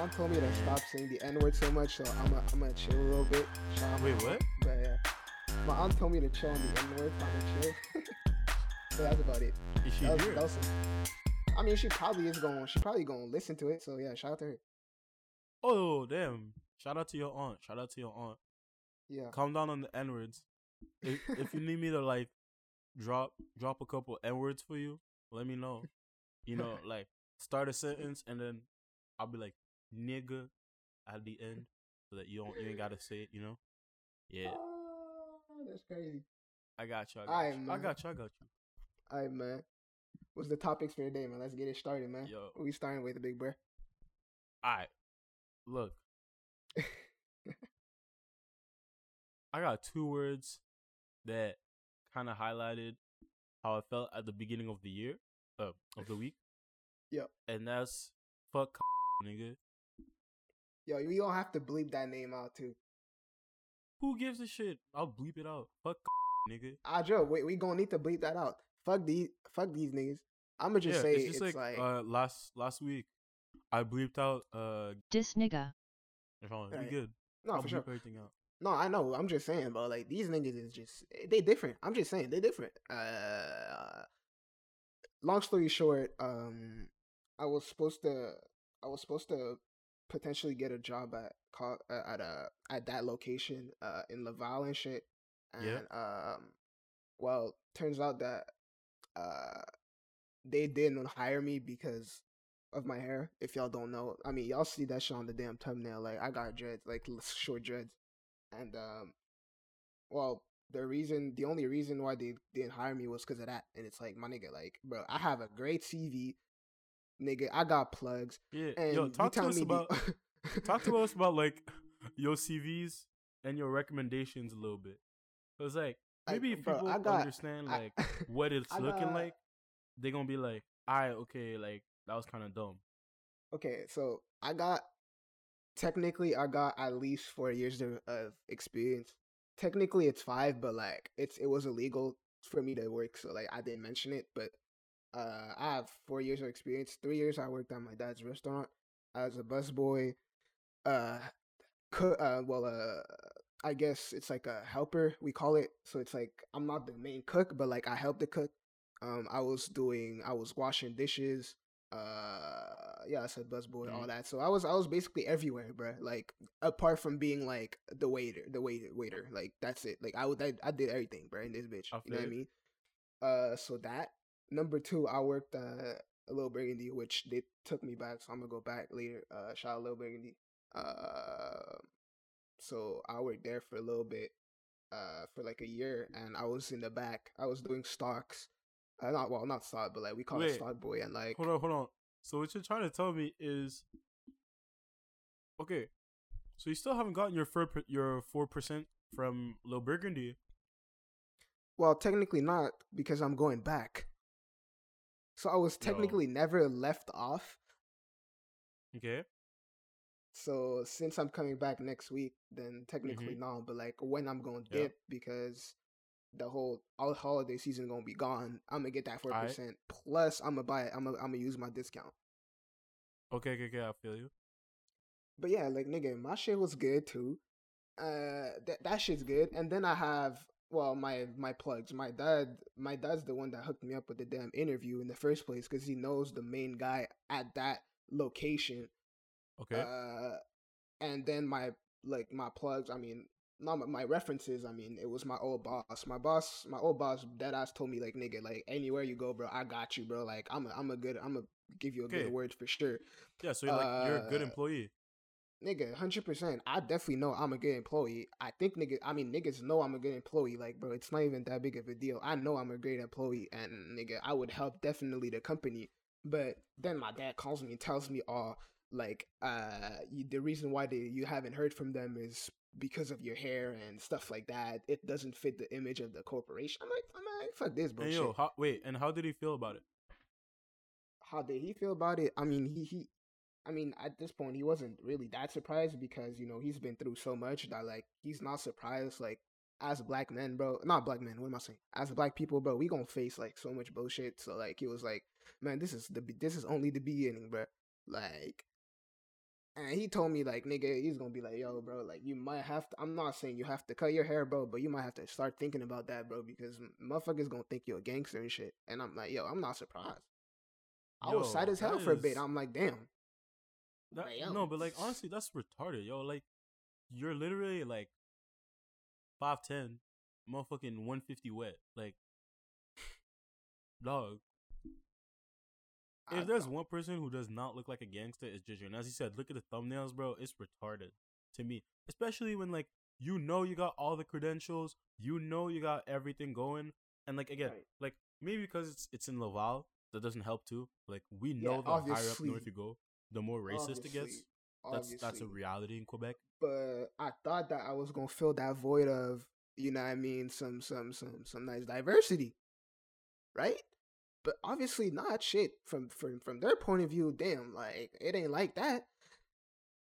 aunt told me to stop saying the N word so much, so I'm gonna I'm gonna chill a little bit. Wait, my what? But yeah, my aunt told me to chill on the N word, so I'm gonna chill. so that's about it. Is she That was, here? that was some- I mean, she probably is going. She probably going to listen to it. So yeah, shout out to her. Oh damn! Shout out to your aunt. Shout out to your aunt. Yeah. Calm down on the n words. If if you need me to like drop drop a couple n words for you, let me know. You know, like start a sentence and then I'll be like nigga at the end so that you don't you ain't gotta say it. You know? Yeah, Oh, that's crazy. I got you. I got Aight, you. I got you. I got you. All right, man. What's the topics for today, man? Let's get it started, man. Yo. What we starting with, the big bro? All right, look. I got two words that kind of highlighted how I felt at the beginning of the year, uh, of the week. Yep. And that's fuck nigga. Yo, you don't have to bleep that name out too. Who gives a shit? I'll bleep it out. Fuck nigga. Ah, Joe, wait, we gonna need to bleep that out. Fuck these, fuck these niggas. I'ma just yeah, say it's just like, uh last last week, I bleeped out uh. Dis nigga. Sean, we Right. good. no, I'll for bleep sure. everything out. No, I know. I'm just saying, but like these niggas is just they different. I'm just saying they different. Uh, long story short, um, I was supposed to, I was supposed to potentially get a job at uh, at a at that location uh in Laval and shit. And um, well, turns out that uh they didn't hire me because of my hair. If y'all don't know, I mean, y'all see that shit on the damn thumbnail. Like I got dreads, like short dreads, and um, well, the reason, the only reason why they didn't hire me was because of that. And it's like, my nigga, like, bro, I have a great CV, nigga. I got plugs, Yeah, and yo, talk to us me about talk to us about like your CVs and your recommendations a little bit. So it's like maybe if bro, people I got- understand I- like what it's I looking got- like, they're gonna be like, "Alright, okay, like that was kind of dumb." okay, so I got technically I got at least four years of, of experience. Technically it's five, but like it's it was illegal for me to work, so like I didn't mention it. But uh I have four years of experience. Three years I worked at my dad's restaurant as a busboy. Uh, co- uh well uh I guess it's like a helper we call it. So it's like I'm not the main cook, but like I help the cook. Um, I was doing I was washing dishes uh yeah i said busboy all Mhm. that so i was i was basically everywhere bruh. like apart from being like the waiter the waiter waiter like that's it like i would i, I did everything bruh, in this bitch I you know what i mean uh so that number two i worked uh a little burgundy which they took me back so i'm gonna go back later uh shout out little burgundy uh so i worked there for a little bit uh for like a year and i was in the back i was doing stocks uh, not well not stock but like we call it stock boy and like Hold on, hold on. So what you're trying to tell me is, okay, so you still haven't gotten your four per- your four percent from Little Burgundy. Well, technically not because I'm going back. So I was No. technically never left off. Okay, So since I'm coming back next week, then technically no. But like when I'm going to Mm-hmm. Yeah. dip because the whole all holiday season gonna be gone, I'm gonna get that four percent. Plus, I'm gonna buy it. I'm gonna I'm gonna use my discount. okay, okay, okay. I feel you. But yeah, like nigga, my shit was good too. Uh, that that shit's good. And then I have well my my plugs. My dad, my dad's the one that hooked me up with the damn interview in the first place because he knows the main guy at that location. Okay, Uh, and then my like my plugs. I mean, not my, references. I mean, it was my old boss. My boss, my old boss, dead ass told me like nigga, like anywhere you go, bro, I got you, bro. Like I'm a, I'm a good, I'm a give you a Okay. good word for sure. yeah. So you're like you're a good uh, employee. Nigga, hundred percent. I definitely know I'm a good employee. I think nigga, I mean niggas know I'm a good employee. Like, bro, it's not even that big of a deal. I know I'm a great employee, and nigga, I would help definitely the company. But then my dad calls me and tells me, "Oh, like, uh, you, the reason why they, you haven't heard from them is because of your hair and stuff like that. It doesn't fit the image of the corporation." I'm like, I'm like, fuck this bullshit. yo, how, wait, and how did he feel about it? how did he feel about it? I mean, he he, I mean, at this point, he wasn't really that surprised because you know he's been through so much that like he's not surprised. Like as black men, bro, not black men. What am I saying? As black people, bro, we gonna face like so much bullshit. So like he was like, man, this is the this is only the beginning, bro. Like, And he told me like, nigga, he's gonna be like, yo, bro, like you might have to. I'm not saying you have to cut your hair, bro, but you might have to start thinking about that, bro, because motherfuckers gonna think you're a gangster and shit. And I'm like, yo, I'm not surprised. I was Yo, sad as hell that for a bit. I'm like, damn. That, Like, yo. no, but like honestly, that's retarded, yo. Like you're literally like five ten, motherfucking one fifty wet. Like, dog. If there's one person who does not look like a gangster, it's Ginger. And as he said, look at the thumbnails, bro. It's retarded to me, especially when like you know you got all the credentials, you know you got everything going, and like again, Right. like maybe because it's it's in Laval, that doesn't help too. Like we Yeah, know the higher up north you go, the more racist it gets. Obviously, That's that's a reality in Quebec. but I thought that I was gonna fill that void of, you know what I mean, some some some some nice diversity. Right? But obviously not shit. From from from their point of view, damn, like it ain't like that.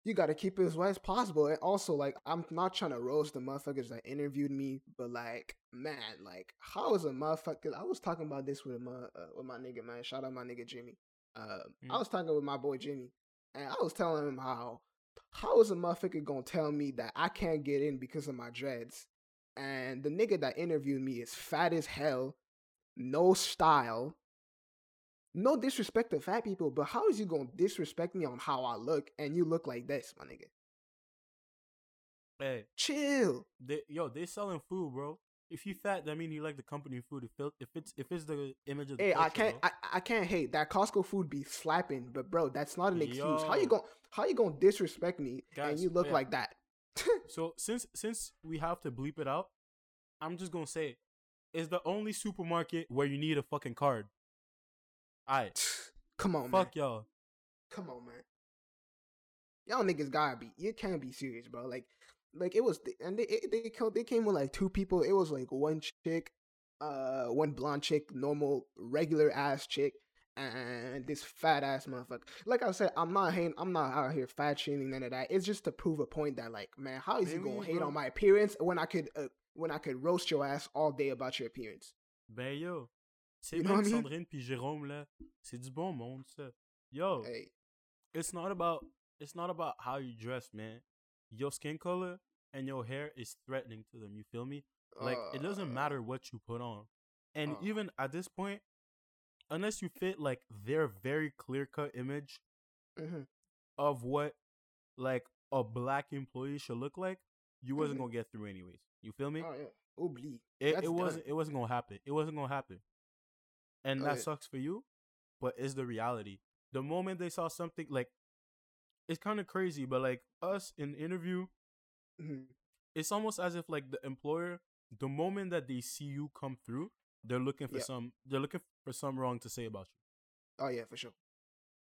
You gotta keep it as white as possible. And also, like, I'm not trying to roast the motherfuckers that interviewed me, but like, man, like, how is a motherfucker? I was talking about this with my uh, with my nigga, man. Shout out my nigga Jimmy. Um, I Mm. was talking with my boy Jimmy, and I was telling him how how is a motherfucker gonna tell me that I can't get in because of my dreads? And the nigga that interviewed me is fat as hell, no style. No disrespect to fat people, but how is you gonna disrespect me on how I look and you look like this, my nigga? Hey, Chill. they, yo, they selling food, bro. If you fat, that mean you like the company food. If if it's if it's the image of the Hey, I can't. I, I can't hate that Costco food be slapping, but bro, that's not an excuse. How you Yo. going how you gonna disrespect me and you look yeah. like that? So since since we have to bleep it out, I'm just gonna say, it's the only supermarket where you need a fucking card. Alright, Come on, man. fuck y'all. Come on, man. Y'all niggas gotta be. You can't be serious, bro. Like, like it was, and they it, they they came with like two people. It was like one chick, uh, one blonde chick, normal regular ass chick, and this fat ass motherfucker. Like I said, I'm not hating. I'm not out here fat shaming none of that. It's just to prove a point that like, man, how is Maybe, gonna hate bro. on my appearance when I could uh, when I could roast your ass all day about your appearance? Ben yo, c'est You know même what I mean? Sandrine puis Jérôme là, c'est du bon monde ça. Yo, Hey, it's not about it's not about how you dress, man. Your skin color and your hair is threatening to them. You feel me? Like it doesn't uh, matter what you put on. And uh. even at this point, unless you fit like their very clear cut image mhm. of what like a black employee should look like, you wasn't Mhm. gonna get through anyways. You feel me? Oh yeah, oublie. it it wasn't it wasn't gonna happen. It wasn't gonna happen. And Oh, that yeah. sucks for you, but it's the reality. The moment they saw something like it's kind of crazy, but like us in the interview, Mhm. it's almost as if like the employer, the moment that they see you come through, they're looking for Yeah. some they're looking for some wrong to say about you. Oh yeah, for sure.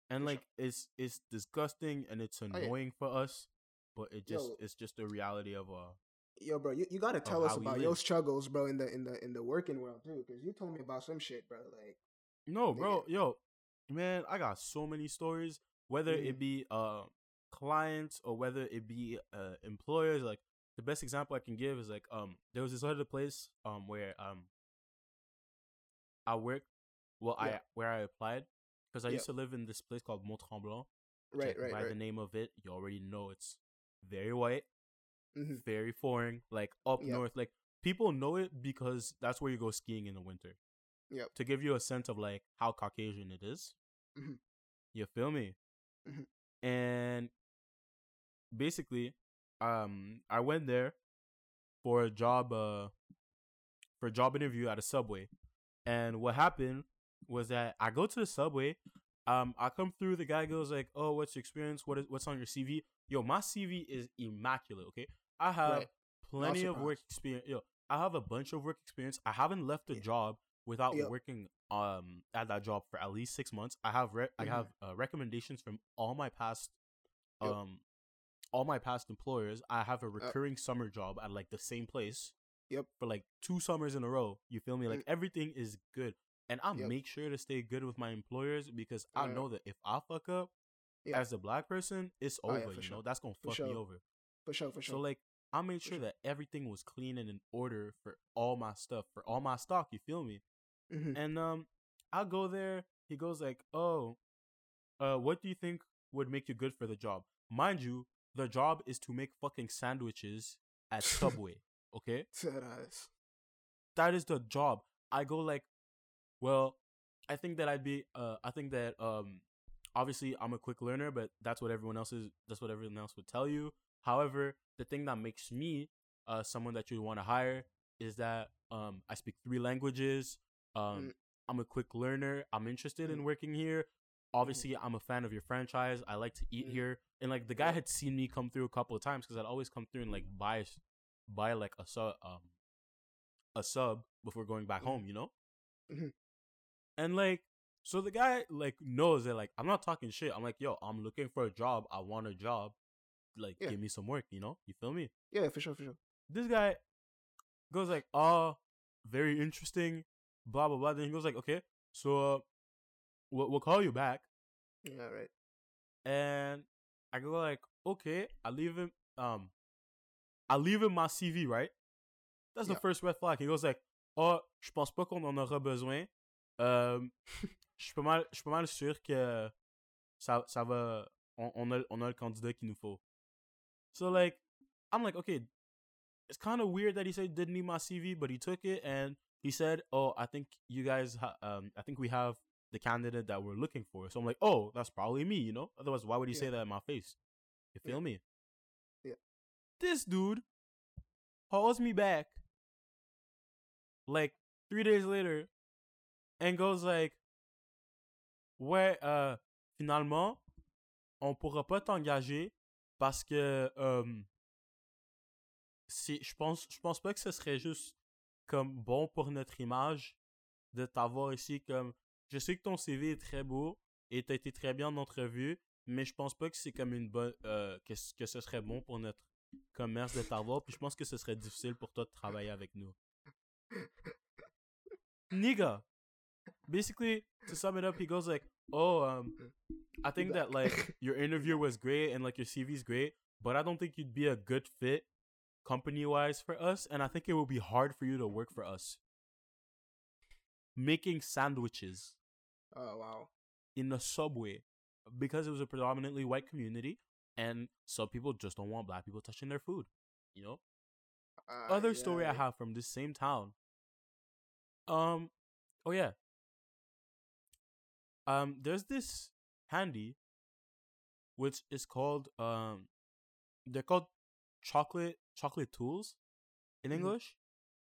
And For sure. like it's it's disgusting and it's Oh, yeah. annoying for us, but it just Yo. it's just the reality of uh Yo, bro, you, you gotta tell us about your struggles, bro, in the in the in the working world too, because you told me about some shit, bro. Like, No, bro, yo, man, I got so many stories. Whether Mhm. it be uh clients or whether it be uh employers, like the best example I can give is like um there was this other place um where um I worked, well Yeah. I where I applied because I Yeah. used to live in this place called Mont Tremblant. right, like, right, By right. the name of it, you already know it's very white, hmm very foreign, like up north. Like people know it because that's where you go skiing in the winter. Yep. To give you a sense of like how Caucasian it is. Mhm. You feel me? Mhm. And basically, um, I went there for a job, uh, for a job interview at a subway. And what happened was that I go to the subway. Um, I come through. The guy goes like, "Oh, what's your experience? What is what's on your CV?" Yo, my CV is immaculate. Okay, I have Right. plenty of work experience. Yo, I have a bunch of work experience. I haven't left a Yeah. job without working um at that job for at least six months. I have re- I Mhm. have uh, recommendations from all my past Yep. um all my past employers. I have a recurring summer job at like the same place. Yep. For like two summers in a row. You feel me? Like Mm. everything is good. And I Yep. make sure to stay good with my employers because I Uh, know that if I fuck up Yeah. as a black person, it's Oh, yeah, over. you sure. know, that's gonna fuck me over. for sure, for sure. So like I made sure sure. that everything was clean and in order for all my stuff, for all my stock, you feel me? Mhm. And um I go there, he goes like, "Oh, uh what do you think would make you good for the job?" mind you, the job is to make fucking sandwiches at Subway. Okay, that is the job. I go like, well, I think that I'd be. Uh, I think that um, obviously I'm a quick learner, but that's what everyone else is. That's what everyone else would tell you. However, the thing that makes me uh someone that you want to hire is that um I speak three languages. Um, Mm. I'm a quick learner. I'm interested in Mm. working here. Obviously, I'm a fan of your franchise. I like to eat here, and like the guy had seen me come through a couple of times because I'd always come through and like buy buy like a sub um a sub before going back home, you know. And like, so the guy like knows that like I'm not talking shit. I'm like, yo, I'm looking for a job. I want a job. Like, Yeah. give me some work. You know, you feel me? Yeah, for sure, for sure. This guy goes like, oh, very interesting. Blah blah blah. Then he goes like, okay, so uh, we'll, we'll call you back. Yeah, right. And I go like, okay, I leave him. Um, I leave him my CV, right? That's the first red flag. He goes like, oh, je pense pas qu'on en aura besoin. Euh, je suis pas mal, je suis pas mal sûr que ça, ça va. On, on a, on a le candidat qu'il nous faut. So like, I'm like, okay, it's kind of weird that he said he didn't need my CV, but he took it and he said, oh, I think you guys, ha- um, I think we have the candidate that we're looking for. So I'm like, oh, that's probably me, you know? Otherwise, why would he say that in my face? You Yeah. feel me? Yeah. This dude calls me back like three days later and goes like, ouais, euh, finalement, on pourra pas t'engager parce que euh, c'est, je pense, je pense pas que ce serait juste comme bon pour notre image de t'avoir ici comme je sais que ton CV est très beau et t'as été très bien en entrevue mais je pense pas que c'est comme une bonne euh, que, ce serait bon pour notre commerce de t'avoir puis je pense que ce serait difficile pour toi de travailler avec nous. Nigga! Basically to sum it up he goes like oh um I think that like your interview was great and like your CV's great but I don't think you'd be a good fit company wise for us and I think it will be hard for you to work for us making sandwiches Oh wow. in the subway because it was a predominantly white community and some people just don't want black people touching their food you know Uh, other story I have from this same town. Um, oh yeah. Um, there's this handy, which is called um, they're called chocolate chocolate tools, in Mhm. English,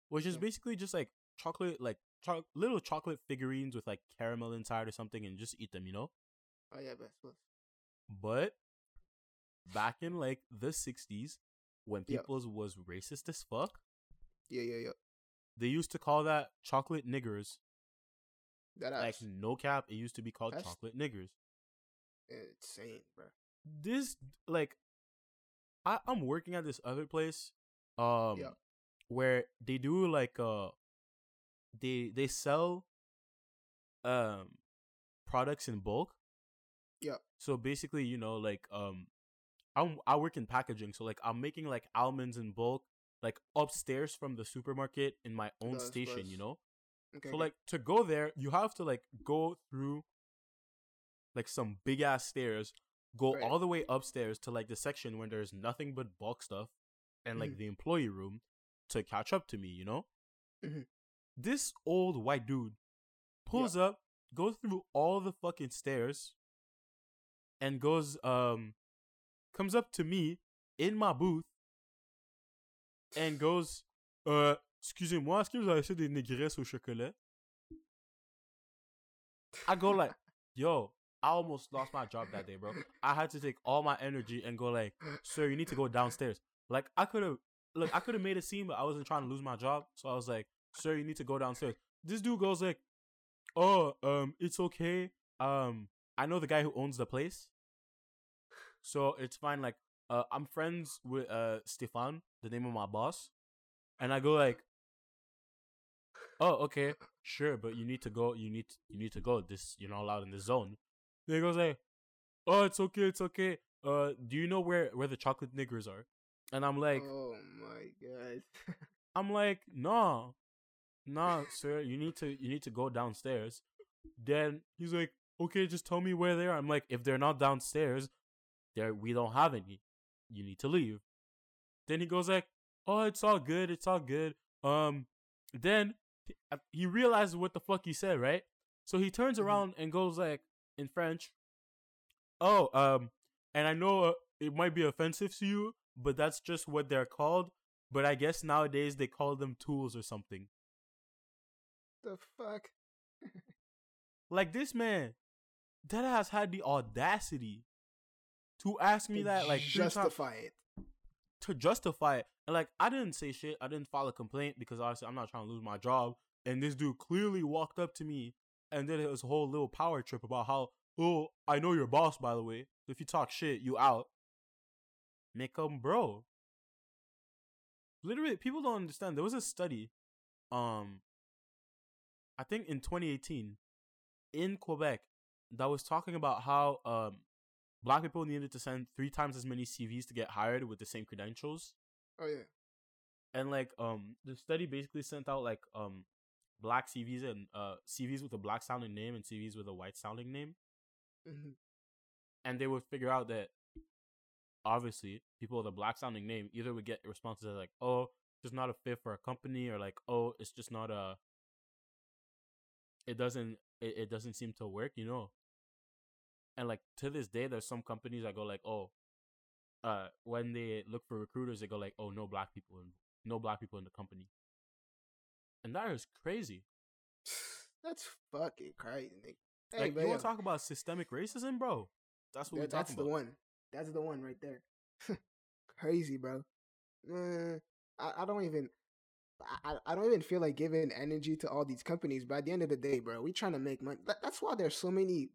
which is Yeah. basically just like chocolate like cho- little chocolate figurines with like caramel inside or something, and just eat them, you know. Oh yeah, best best. But back in like the '60s, when Yeah. people's was racist as fuck, Yeah, yeah, yeah. they used to call that chocolate niggers. That Like ass no cap, it used to be called That's- chocolate niggers. insane, bro. This like, I I'm working at this other place, um, Yeah. where they do like uh, they they sell, um, products in bulk. Yeah. So basically, you know, like um, I'm I work in packaging, so like I'm making like almonds in bulk, like upstairs from the supermarket in my own Buzz, station, you know. Okay. So okay. like to go there, you have to like go through like some big ass stairs, go Right. all the way upstairs to like the section where there's nothing but bulk stuff and like Mhm. the employee room to catch up to me, you know? Mhm. This old white dude pulls up, goes through all the fucking stairs and goes um comes up to me in my booth and goes uh, excusez-moi, est-ce que vous avez fait des négresses au chocolat? I go like, yo, I almost lost my job that day, bro. I had to take all my energy and go like, sir, you need to go downstairs. Like I could have, look, I could have made a scene, but I wasn't trying to lose my job, so I was like, sir, you need to go downstairs. This dude goes like, oh, um, it's okay. Um, I know the guy who owns the place, so it's fine. Like, uh, I'm friends with uh Stefan, the name of my boss, and I go like, oh, okay, sure, but you need to go. You need you need to go. This you're not allowed in this zone. He goes like, oh, it's okay, it's okay. Uh, do you know where where the chocolate niggers are? And I'm like, oh my god. I'm like, no, no, sir, you need to you need to go downstairs. Then he's like, okay, just tell me where they are. I'm like, if they're not downstairs, there we don't have any. You need to leave. Then he goes like, "Oh, it's all good. It's all good." Um, then uh, he realizes what the fuck he said, right? So he turns Mhm. around and goes like in French, "Oh, um, and I know uh, it might be offensive to you, but that's just what they're called. But I guess nowadays they call them tools or something. The fuck? Like this man, that has had the audacity to ask me To that like three times- justify it. to justify it. And like I didn't say shit. I didn't file a complaint because obviously I'm not trying to lose my job. And this dude clearly walked up to me and did his whole little power trip about how, oh, I know your boss, by the way. If you talk shit, you out. Make him bro. Literally, people don't understand. There was a study, um, I think in 2018, in Quebec, that was talking about how um black people needed to send three times as many CVs to get hired with the same credentials. Oh yeah. And like um the study basically sent out like um black CVs and uh CVs with a black sounding name and CVs with a white sounding name. hmm And they would figure out that obviously people with a black sounding name either would get responses that like, oh, just not a fit for a company or like, oh, it's just not a it doesn't it, it doesn't seem to work, you know. And like to this day there's some companies that go like, oh, uh when they look for recruiters they go like, oh no black people in no black people in the company. And that is crazy. That's fucking crazy. Hey, like but you want to talk about systemic racism, bro? That's what that- we're talking about. that's the one. That's the one right there. crazy, bro. Uh, I, I don't even. I, I- don't even feel like giving energy to all these companies, but at the end of the day, bro, we trying to make money. That, that's why there's so many.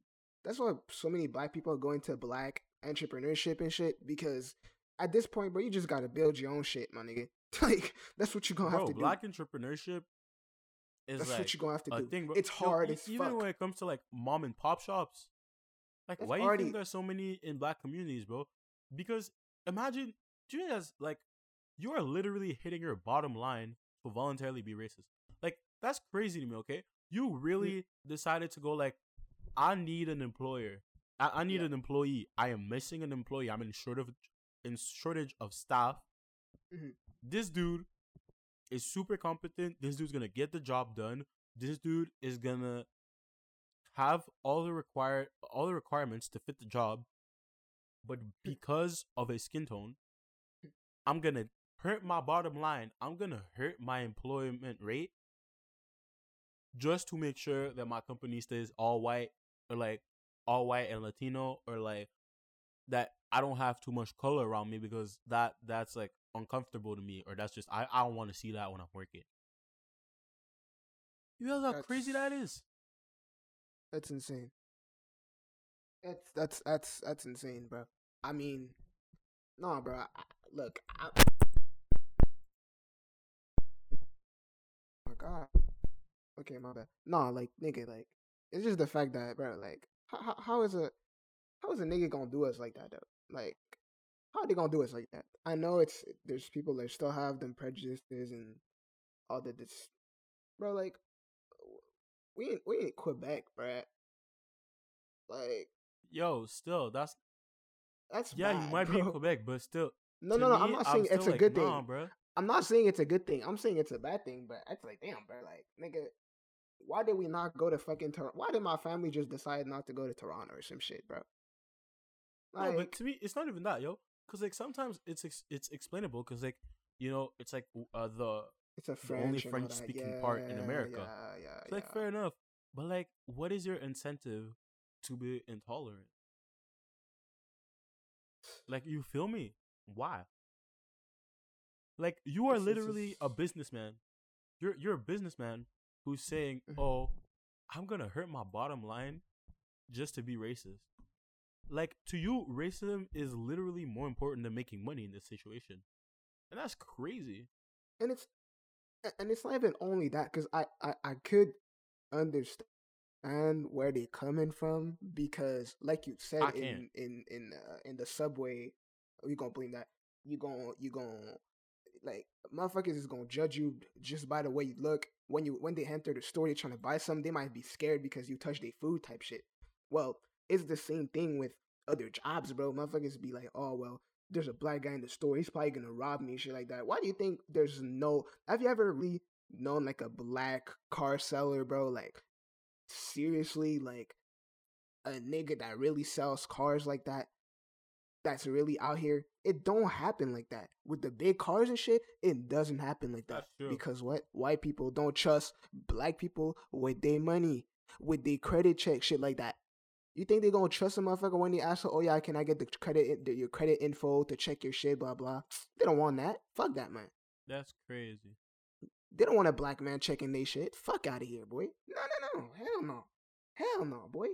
That's why so many black people are going to black entrepreneurship and shit because at this point, bro, you just gotta build your own shit, my nigga. like that's what you're gonna have Bro, to do. black entrepreneurship is That's like what you gonna have to do. thing. Bro. It's hard even fuck. when it comes to like mom and pop shops. Like, why do you think there's so many in black communities, bro? Because imagine, do you guys like you are literally hitting your bottom line to voluntarily be racist? Like that's crazy to me. Okay, you really decided to go like, I need an employer. I, I need Yeah. an employee. I am missing an employee. I'm in short of in shortage of staff. Mhm. This dude is super competent. This dude's gonna get the job done. This dude is gonna have all the required all the requirements to fit the job. But because of his skin tone, I'm gonna hurt my bottom line. I'm gonna hurt my employment rate just to make sure that my company stays all white or like all white and Latino or like that I don't have too much color around me because that that's like uncomfortable to me or that's just I, I don't want to see that when I'm working. You realize how crazy That's- That's insane. That's that's that's that's insane, bro. I mean, no, bro. I, look, I, my God. Okay, my bad. No, like nigga, like it's just the fact that, bro, like how how, how is a how is a nigga gonna do us like that though? Like how are they gonna do us like that? I know it's there's people that still have them prejudices and all that. This, bro, like we ain't we ain't Quebec, bruh. Like Yo, still that's that's yeah, you bad, might be in. Quebec, but still No, no, no. I'm not saying it's a like, good nah, thing. bro. I'm not saying it's a good thing. I'm saying it's a bad thing. But it's like, damn, bro. Like, nigga, why did we not go to fucking Toronto? Why did my family just decide not to go to Toronto or some shit, bro? No, but to me, it's not even that, yo. Because like sometimes it's ex- it's explainable. Because like you know, it's like uh, the it's a the French only French speaking part in America. Yeah, yeah, it's like yeah. fair enough. But like, what is your incentive to be intolerant? Like, you feel me? Why? Like, you are literally a businessman. You're you're a businessman who's saying, Mhm. "Oh, I'm gonna hurt my bottom line just to be racist." Like to you, racism is literally more important than making money in this situation, and that's crazy. and it's and it's not even only that because I, I I could understand where they're coming from because like you said in in in uh, in the subway you gonna blame that. You gonna you gonna like motherfuckers is gonna judge you just by the way you look. When you when they enter the store they're trying to buy something they might be scared because you touch their food type shit. Well it's the same thing with other jobs, bro. Motherfuckers be like, oh well, there's a black guy in the store. He's probably gonna rob me and shit like that. Why do you think there's no? Have you ever really known like a black car seller, bro? Like seriously, like a nigga that really sells cars like that. That's really out here. It don't happen like that with the big cars and shit. It doesn't happen like that because what white people don't trust black people with their money, with their credit check, shit like that. You think they gonna trust a motherfucker when they ask, "Oh yeah, can I get the credit, the, your credit info to check your shit?" Blah blah. They don't want that. Fuck that, man. That's crazy. They don't want a black man checking their shit. Fuck out of here, boy. No, no, no. Hell no. Hell no, boy.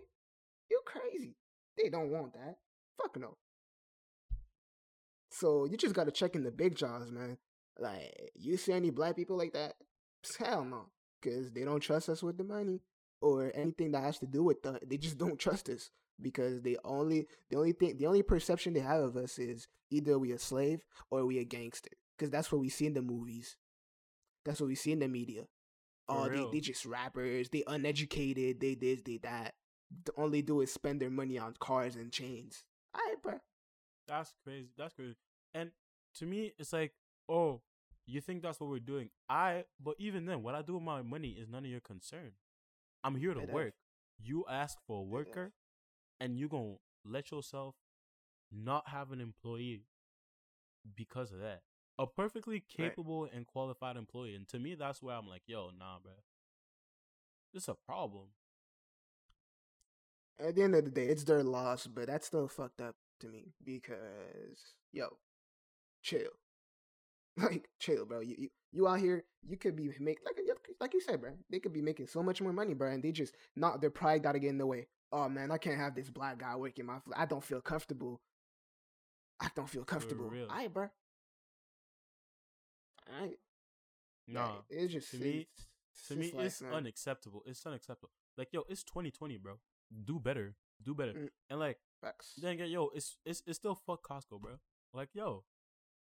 You crazy. They don't want that. Fuck no. So you just gotta check in the big jobs, man. Like, you see any black people like that? Hell no. Cause they don't trust us with the money or anything that has to do with the they just don't trust us. Because they only the only thing the only perception they have of us is either we a slave or we a gangster. Cause that's what we see in the movies. That's what we see in the media. Oh, they, they just rappers, they uneducated, they this, they that. The only do is spend their money on cars and chains. Alright, bro. That's crazy. That's crazy. And to me, it's like, oh, you think that's what we're doing? I, but even then, what I do with my money is none of your concern. I'm here to work. You ask for a worker, and you gonna let yourself not have an employee because of that. A perfectly Right. capable and qualified employee, and to me, that's where I'm like, yo, nah, bro. This is a problem. At the end of the day, it's their loss, but that's still fucked up to me because yo, chill. Like chill, bro. You you, you out here, you could be make like like you said, bro. They could be making so much more money, bro, and they just not their pride got to get in the way. Oh man, I can't have this black guy working my. fl- I don't feel comfortable. I don't feel comfortable. real. Alright, bro. Alright. Nah, it's just to me- it's, to me, like, it's man, unacceptable. It's unacceptable. Like, yo, it's 2020, bro. Do better. Do better. Mm. And like, facts. then again, yo, it's it's it's still fuck Costco, bro. Like, yo,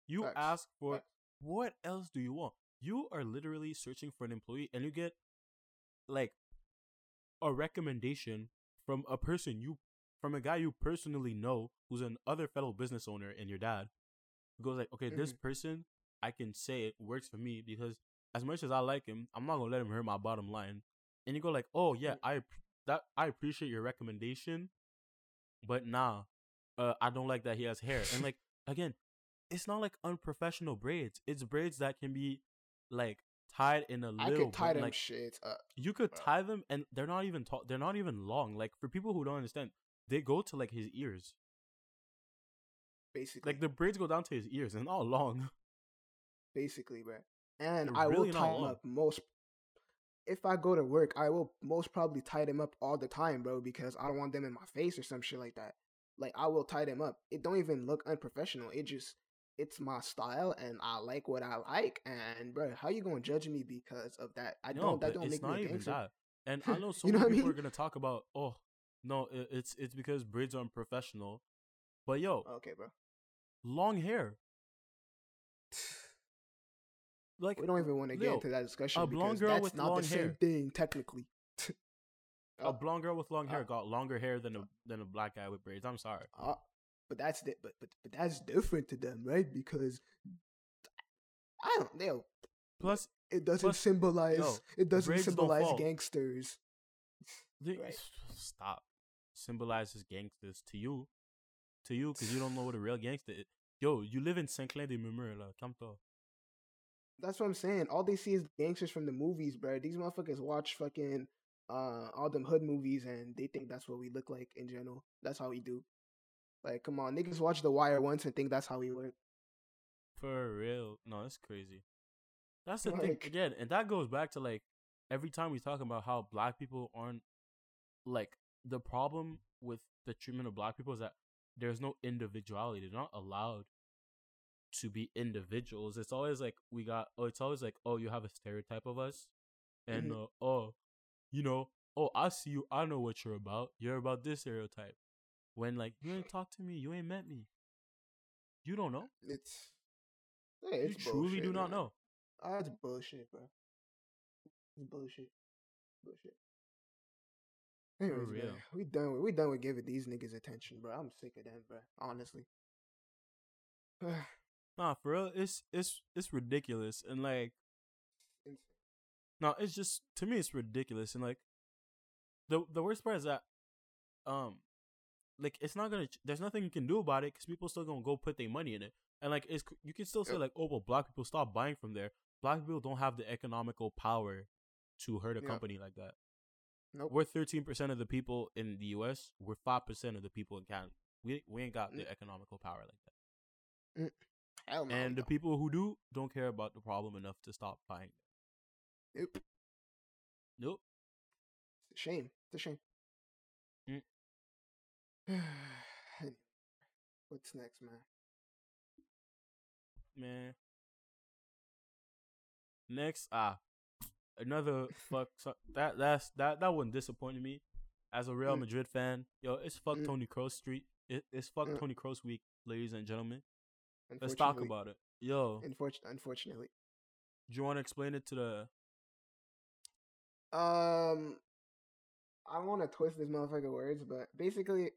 you Facts. ask for Facts. what else do you want? You are literally searching for an employee, and you get like a recommendation from a person you from a guy you personally know who's an other fellow business owner and your dad who goes like, okay, this Mm-hmm. person I can say it works for me because as much as I like him, I'm not gonna let him hurt my bottom line. And you go like, oh yeah, Mm. I that I appreciate your recommendation, but nah, uh, I don't like that he has hair. And like again, it's not like unprofessional braids. It's braids that can be like tied in a little I could tie them like shits up. you could bro. tie them and they're not even tall they're not even long like for people who don't understand they go to like his ears Basically, like the braids go down to his ears and not long basically, bro. And They're I will really not tie them up most. If I go to work, I will most probably tie them up all the time, bro, because I don't want them in my face or some shit like that. Like I will tie them up. It don't even look unprofessional. It just it's my style and I like what I like. And bro, how you gonna judge me because of that? I no don't. That don't make me gangster. that and i know so You know many what I people are gonna talk about oh no it's it's because braids are unprofessional but yo Okay, bro. long hair like We don't even want to get into that discussion a blonde because girl that's with not long the same hair. thing technically. a blonde girl with long hair uh, got longer hair than a than a black guy with braids i'm sorry Uh, but that's but, but but that's different to them, right? Because I don't know. plus It doesn't Plus, symbolize. yo, it doesn't symbolize gangsters. Right. Stop. Symbolizes gangsters to you. To you, because you don't know what a real gangster is. Yo, you live in Saint Clair de Murmure, like, come to. That's what I'm saying. All they see is gangsters from the movies, bro. These motherfuckers watch fucking uh all them hood movies and they think that's what we look like in general. That's how we do. Like, come on, niggas watch The Wire once and think that's how we work. For real. No, that's crazy. That's the thing. Like- Again, and that goes back to, like, every time we talk about how black people aren't, like, the problem with the treatment of black people is that there's no individuality. They're not allowed to be individuals. It's always like we got. Oh, it's always like oh, you have a stereotype of us, and Mhm. uh, oh, you know, oh, I see you. I know what you're about. You're about this stereotype. When like you ain't talked to me, you ain't met me. You don't know. It's yeah, it's You truly do bullshit, not man. know. Ah, That's bullshit, bro. It's bullshit. Bullshit. Anyways, man, real. we done. With, we done with giving these niggas attention, bro. I'm sick of them, bro. Honestly. Nah, for real, it's it's it's ridiculous, and like, no, it's just to me, it's ridiculous, and like, the the worst part is that, um, like it's not gonna. There's nothing you can do about it because people still gonna go put their money in it, and like it's you can still say like, oh, well, black people stop buying from there. Black people don't have the economical power to hurt a Yep. company like that. nope. We're 13 percent of the people in the U.S. We're five percent of the people in Canada. We we ain't got the Mm. economical power like that. No. And the people who do don't care about the problem enough to stop buying. Nope. Nope. It's a shame. It's a shame. What's next, man? Man. Next, ah, another fuck. So, that that's that that one disappointed me. As a Real Mm. Madrid fan, yo, it's fuck Mm. Toni Kroos Street. It, it's fuck Mm. Toni Kroos week, ladies and gentlemen. Let's talk about it. Yo, Unfortunately, unfortunately. do you want to explain it to the? Um, I don't want to twist this motherfucker words, but basically,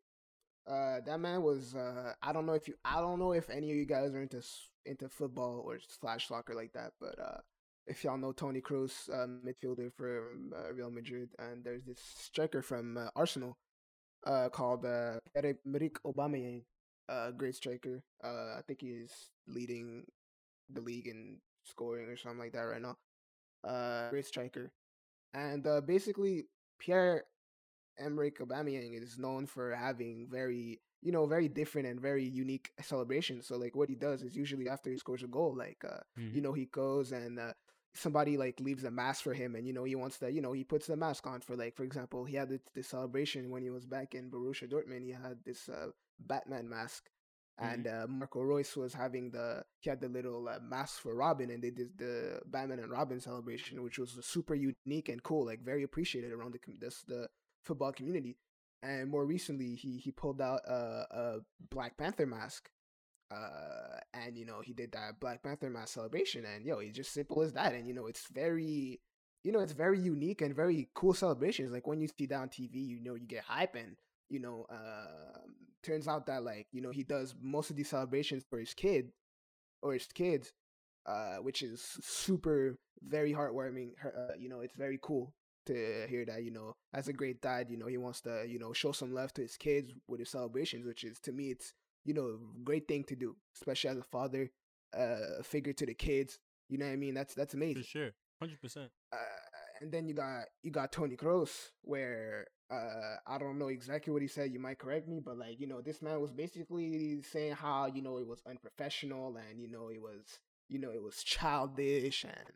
uh, that man was. Uh, I don't know if you. I don't know if any of you guys are into into football or slash soccer like that, but uh, if y'all know Toni Kroos, uh, midfielder for uh, Real Madrid, and there's this striker from uh, Arsenal, uh, called uh, Emerick Aubameyang, uh, great striker. Uh, I think he's leading the league in scoring or something like that right now. Uh, great striker. And uh, basically, Pierre Emerick Aubameyang is known for having very, you know, very different and very unique celebrations. So, like, what he does is usually after he scores a goal, like, uh, you know, he goes and uh, somebody like leaves a mask for him, and you know, he wants to, you know, he puts the mask on for like, for example, he had this, this celebration when he was back in Borussia Dortmund. He had this uh, Batman mask. And uh, Marco Reus was having the he had the little uh, mask for Robin, and they did the Batman and Robin celebration, which was super unique and cool, like very appreciated around the this the football community. And more recently, he he pulled out a, a Black Panther mask, uh, and you know he did that Black Panther mask celebration, and yo, it's just simple as that, and you know it's very, you know it's very unique and very cool celebrations. Like when you see that on TV, you know you get hype, and you know, uh, turns out that like you know he does most of these celebrations for his kid or his kids, uh, which is super very heartwarming. Uh, you know, it's very cool to hear that. You know, as a great dad, you know he wants to you know show some love to his kids with his celebrations, which is to me it's you know a great thing to do, especially as a father, uh, figure to the kids. You know what I mean? That's that's amazing For sure, hundred percent. uh, and then you got you got Toni Kroos, where uh, I don't know exactly what he said. You might correct me, but like you know, this man was basically saying how you know it was unprofessional and you know it was you know it was childish and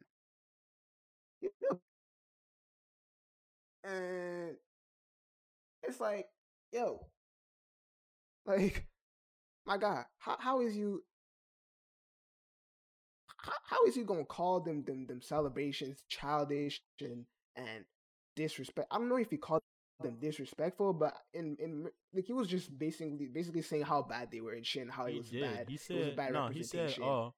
and it's like yo, like my God, how how is you how, how is he gonna call them them them celebrations childish and and disrespect? I don't know if he called them oh. disrespectful, but in in like he was just basically basically saying how bad they were and shit, and how he it was did. bad. He it was a bad no. He said, representation. "Oh,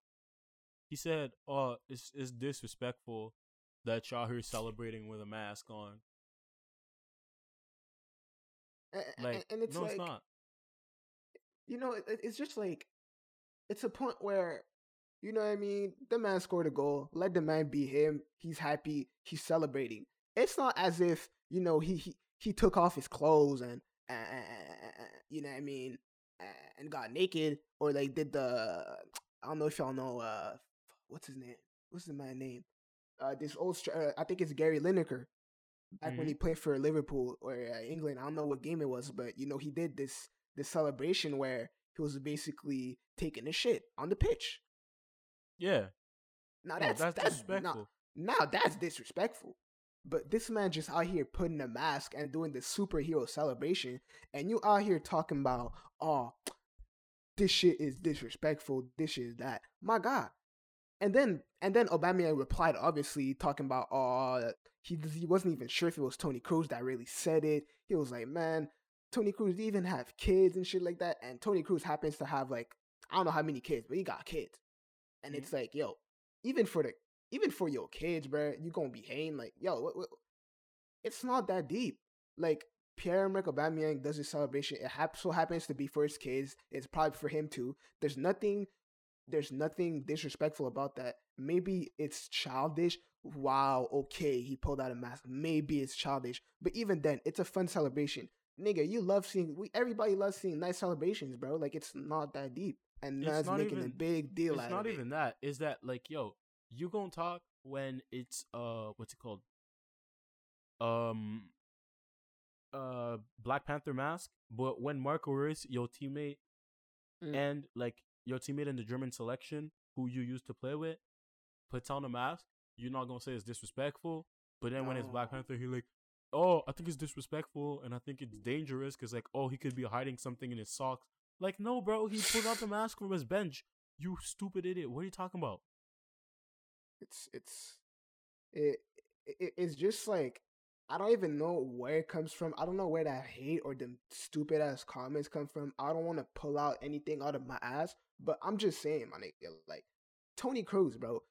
he said, oh, it's it's disrespectful that y'all here celebrating with a mask on. Like, and it's no, like it's not. you know, it, it's just like it's a point where you know what I mean. The man scored a goal. Let the man be him. He's happy. He's celebrating. It's not as if you know he he, he took off his clothes and uh, you know what I mean and got naked or like did the I don't know if y'all know uh what's his name what's the man name uh this old uh, I think it's Gary Lineker back when Mhm. he played for Liverpool or uh, England. I don't know what game it was, but you know he did this this celebration where he was basically taking a shit on the pitch. Yeah, Now no, that's that's, that's, disrespectful. Now, now that's disrespectful. But this man just out here putting a mask and doing the superhero celebration, and you out here talking about, oh, this shit is disrespectful. This shit is that. My God. And then and then Obama replied, obviously talking about, oh, he he wasn't even sure if it was Toni Kroos that really said it. He was like, man, Toni Kroos even have kids and shit like that. And Toni Kroos happens to have like I don't know how many kids, but he got kids. And Mhm. it's like, yo, even for the even for your kids, bro, you gonna behave like, yo, what, what, it's not that deep. Like Pierre Emerick Aubameyang does his celebration, it hap- so happens to be for his kids. It's probably for him too. There's nothing, there's nothing disrespectful about that. Maybe it's childish. Wow, okay, he pulled out a mask. Maybe it's childish, but even then, it's a fun celebration. Nigga, you love seeing. We everybody loves seeing nice celebrations, bro. Like it's not that deep, and It's that's making a big deal out of it. it's not even it. that. Is that like, yo, you gonna talk when it's uh, what's it called? Um, uh, Black Panther mask. But when Marco Reus, your teammate, Mm. and like your teammate in the German selection, who you used to play with, puts on a mask, you're not gonna say it's disrespectful. But then when it's Black Panther, he like, oh, I think it's disrespectful, and I think it's dangerous because like, oh, he could be hiding something in his socks. Like, no, bro, he pulled out the mask from his bench. You stupid idiot. What are you talking about? It's it's it, it it's just like I don't even know where it comes from. I don't know where that hate or them stupid ass comments come from. I don't want to pull out anything out of my ass, but I'm just saying, my nigga, like Toni Kroos, bro.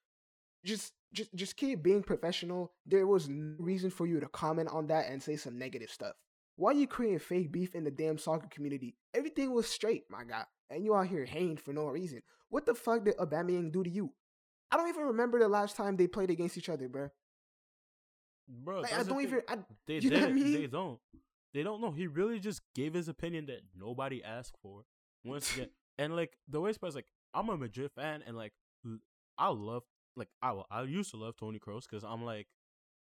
Just just just keep being professional. There was no reason for you to comment on that and say some negative stuff. Why you creating fake beef in the damn soccer community? Everything was straight, my guy, and you out here hating for no reason. What the fuck did Aubameyang do to you? I don't even remember the last time they played against each other, bro. Bro, Like, I don't even. I, They you know I mean? They don't. They don't know. He really just gave his opinion that nobody asked for. Once again, and like the way is like I'm a Madrid fan, and like I love like I I used to love Toni Kroos because I'm like,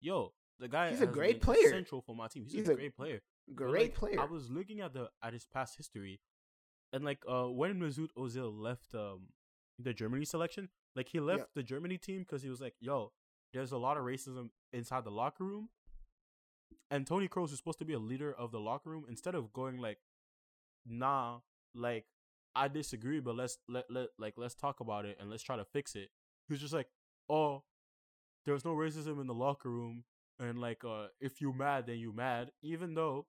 yo, the guy He's a great player. Central for my team. He's, He's a, a great player. But, great like, player. I was looking at the at his past history, and like uh when Mesut Ozil left um the Germany selection, like he left Yeah. the Germany team because he was like, yo, there's a lot of racism inside the locker room, and Toni Kroos is supposed to be a leader of the locker room. Instead of going like, nah, like I disagree, but let's let let like let's talk about it and let's try to fix it. He's just like, oh, there's no racism in the locker room, and like uh if you mad, then you mad, even though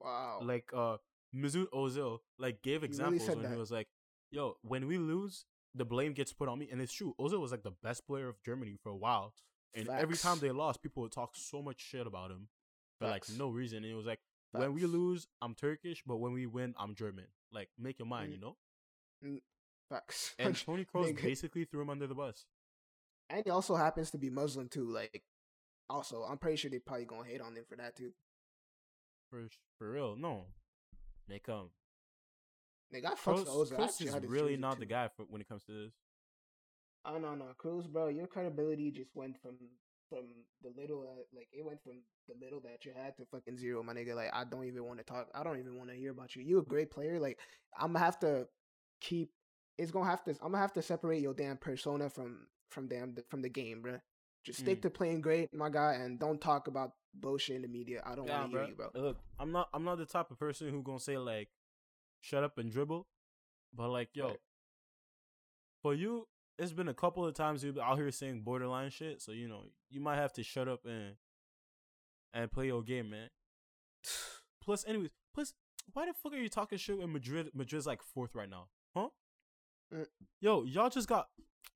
wow. like uh Mesut Ozil like gave really examples said when he was like, "Yo, when we lose, the blame gets put on me," and it's true. Ozil was like the best player of Germany for a while, and every time they lost, people would talk so much shit about him for like no reason. And it was like, when we lose, I'm Turkish, but when we win, I'm German. Like, make your mind, Mm. you know. Facts. And Toni Kroos Nigga. basically threw him under the bus. and he also happens to be Muslim too. Like, also, I'm pretty sure they probably gonna hate on him for that too. For for real, no. They come. Nigga, I fucks Kroos. Kroos is really not the guy for when it comes to this. Oh no, no, Kroos, bro, your credibility just went from from the little, uh, like it went from the little that you had to fucking zero, my nigga. Like I don't even want to talk. I don't even want to hear about you. You a great player. Like I'm gonna have to keep. It's gonna have to. I'm gonna have to separate your damn persona from from damn from the game, bro. Just stick Mm. to playing great, my guy, and don't talk about bullshit in the media. I don't Yeah, want to hear you, bro. Look, I'm not I'm not the type of person who gonna say like shut up and dribble. But like, yo, Right. for you, it's been a couple of times you've been out here saying borderline shit, so you know, you might have to shut up and and play your game, man. Plus, anyways, plus why the fuck are you talking shit when Madrid Madrid's like fourth right now? Huh? Mm. Yo, y'all just got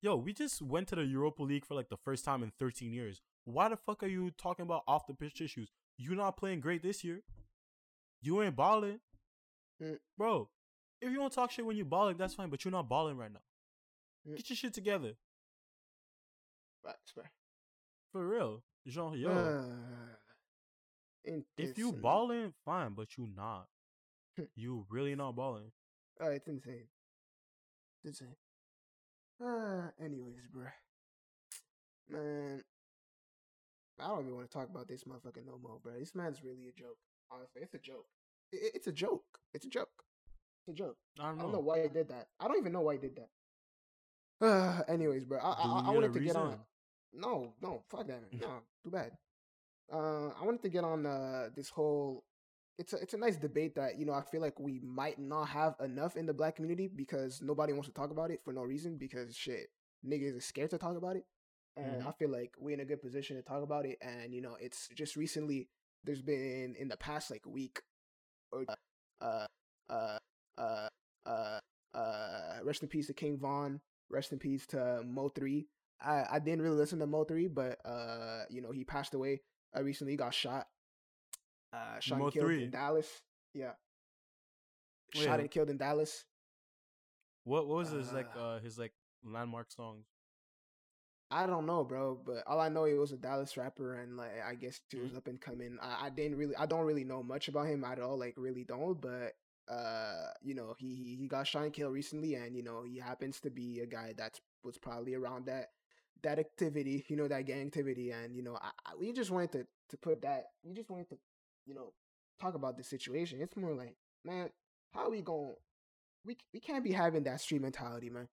yo, we just went to the Europa League for like the first time in 13 years. Why the fuck are you talking about off the pitch issues? You not playing great this year. You ain't balling. Mm. Bro, if you want to talk shit when you balling, that's fine, but you're not balling right now. Get your shit together. Facts, bro. For real. Jean, yo. Uh, if you balling, fine, but you not. You really not balling. Oh, it's insane. It's insane. Uh, anyways, bruh. Man, I don't even want to talk about this motherfucker no more, bro. This man's really a joke. Honestly, it's a joke. I- I- it's a joke. It's a joke. It's a joke. I don't I know. don't know why he did that. I don't even know why he did that. Uh, anyways, bro. I, I, I wanted to get on. No, no, fuck that. No, too bad. Uh, I wanted to get on uh this whole. It's a it's a nice debate that you know I feel like we might not have enough in the black community because nobody wants to talk about it for no reason because shit niggas are scared to talk about it, and Mhm. I feel like we're in a good position to talk about it. And you know, it's just recently there's been in the past like week or uh uh uh uh uh rest in peace to King Von, rest in peace to Mo3. I, I didn't really listen to Mo3, but uh you know he passed away I recently. Got shot, uh, shot Mo and killed in Dallas. Yeah, Oh, shot and killed in Dallas. What what was his like Uh, uh his like landmark songs? I don't know, bro, but all I know he was a Dallas rapper, and like I guess he was Mhm. up and coming. I, I didn't really, I don't really know much about him at all, like really don't. But uh, you know, he he, he got shot and killed recently, and you know he happens to be a guy that was probably around that that activity, you know, that gang activity, and you know, I, I, we just wanted to to put that, we just wanted to, you know, talk about the situation. It's more like, man, how we going we we can't be having that street mentality, man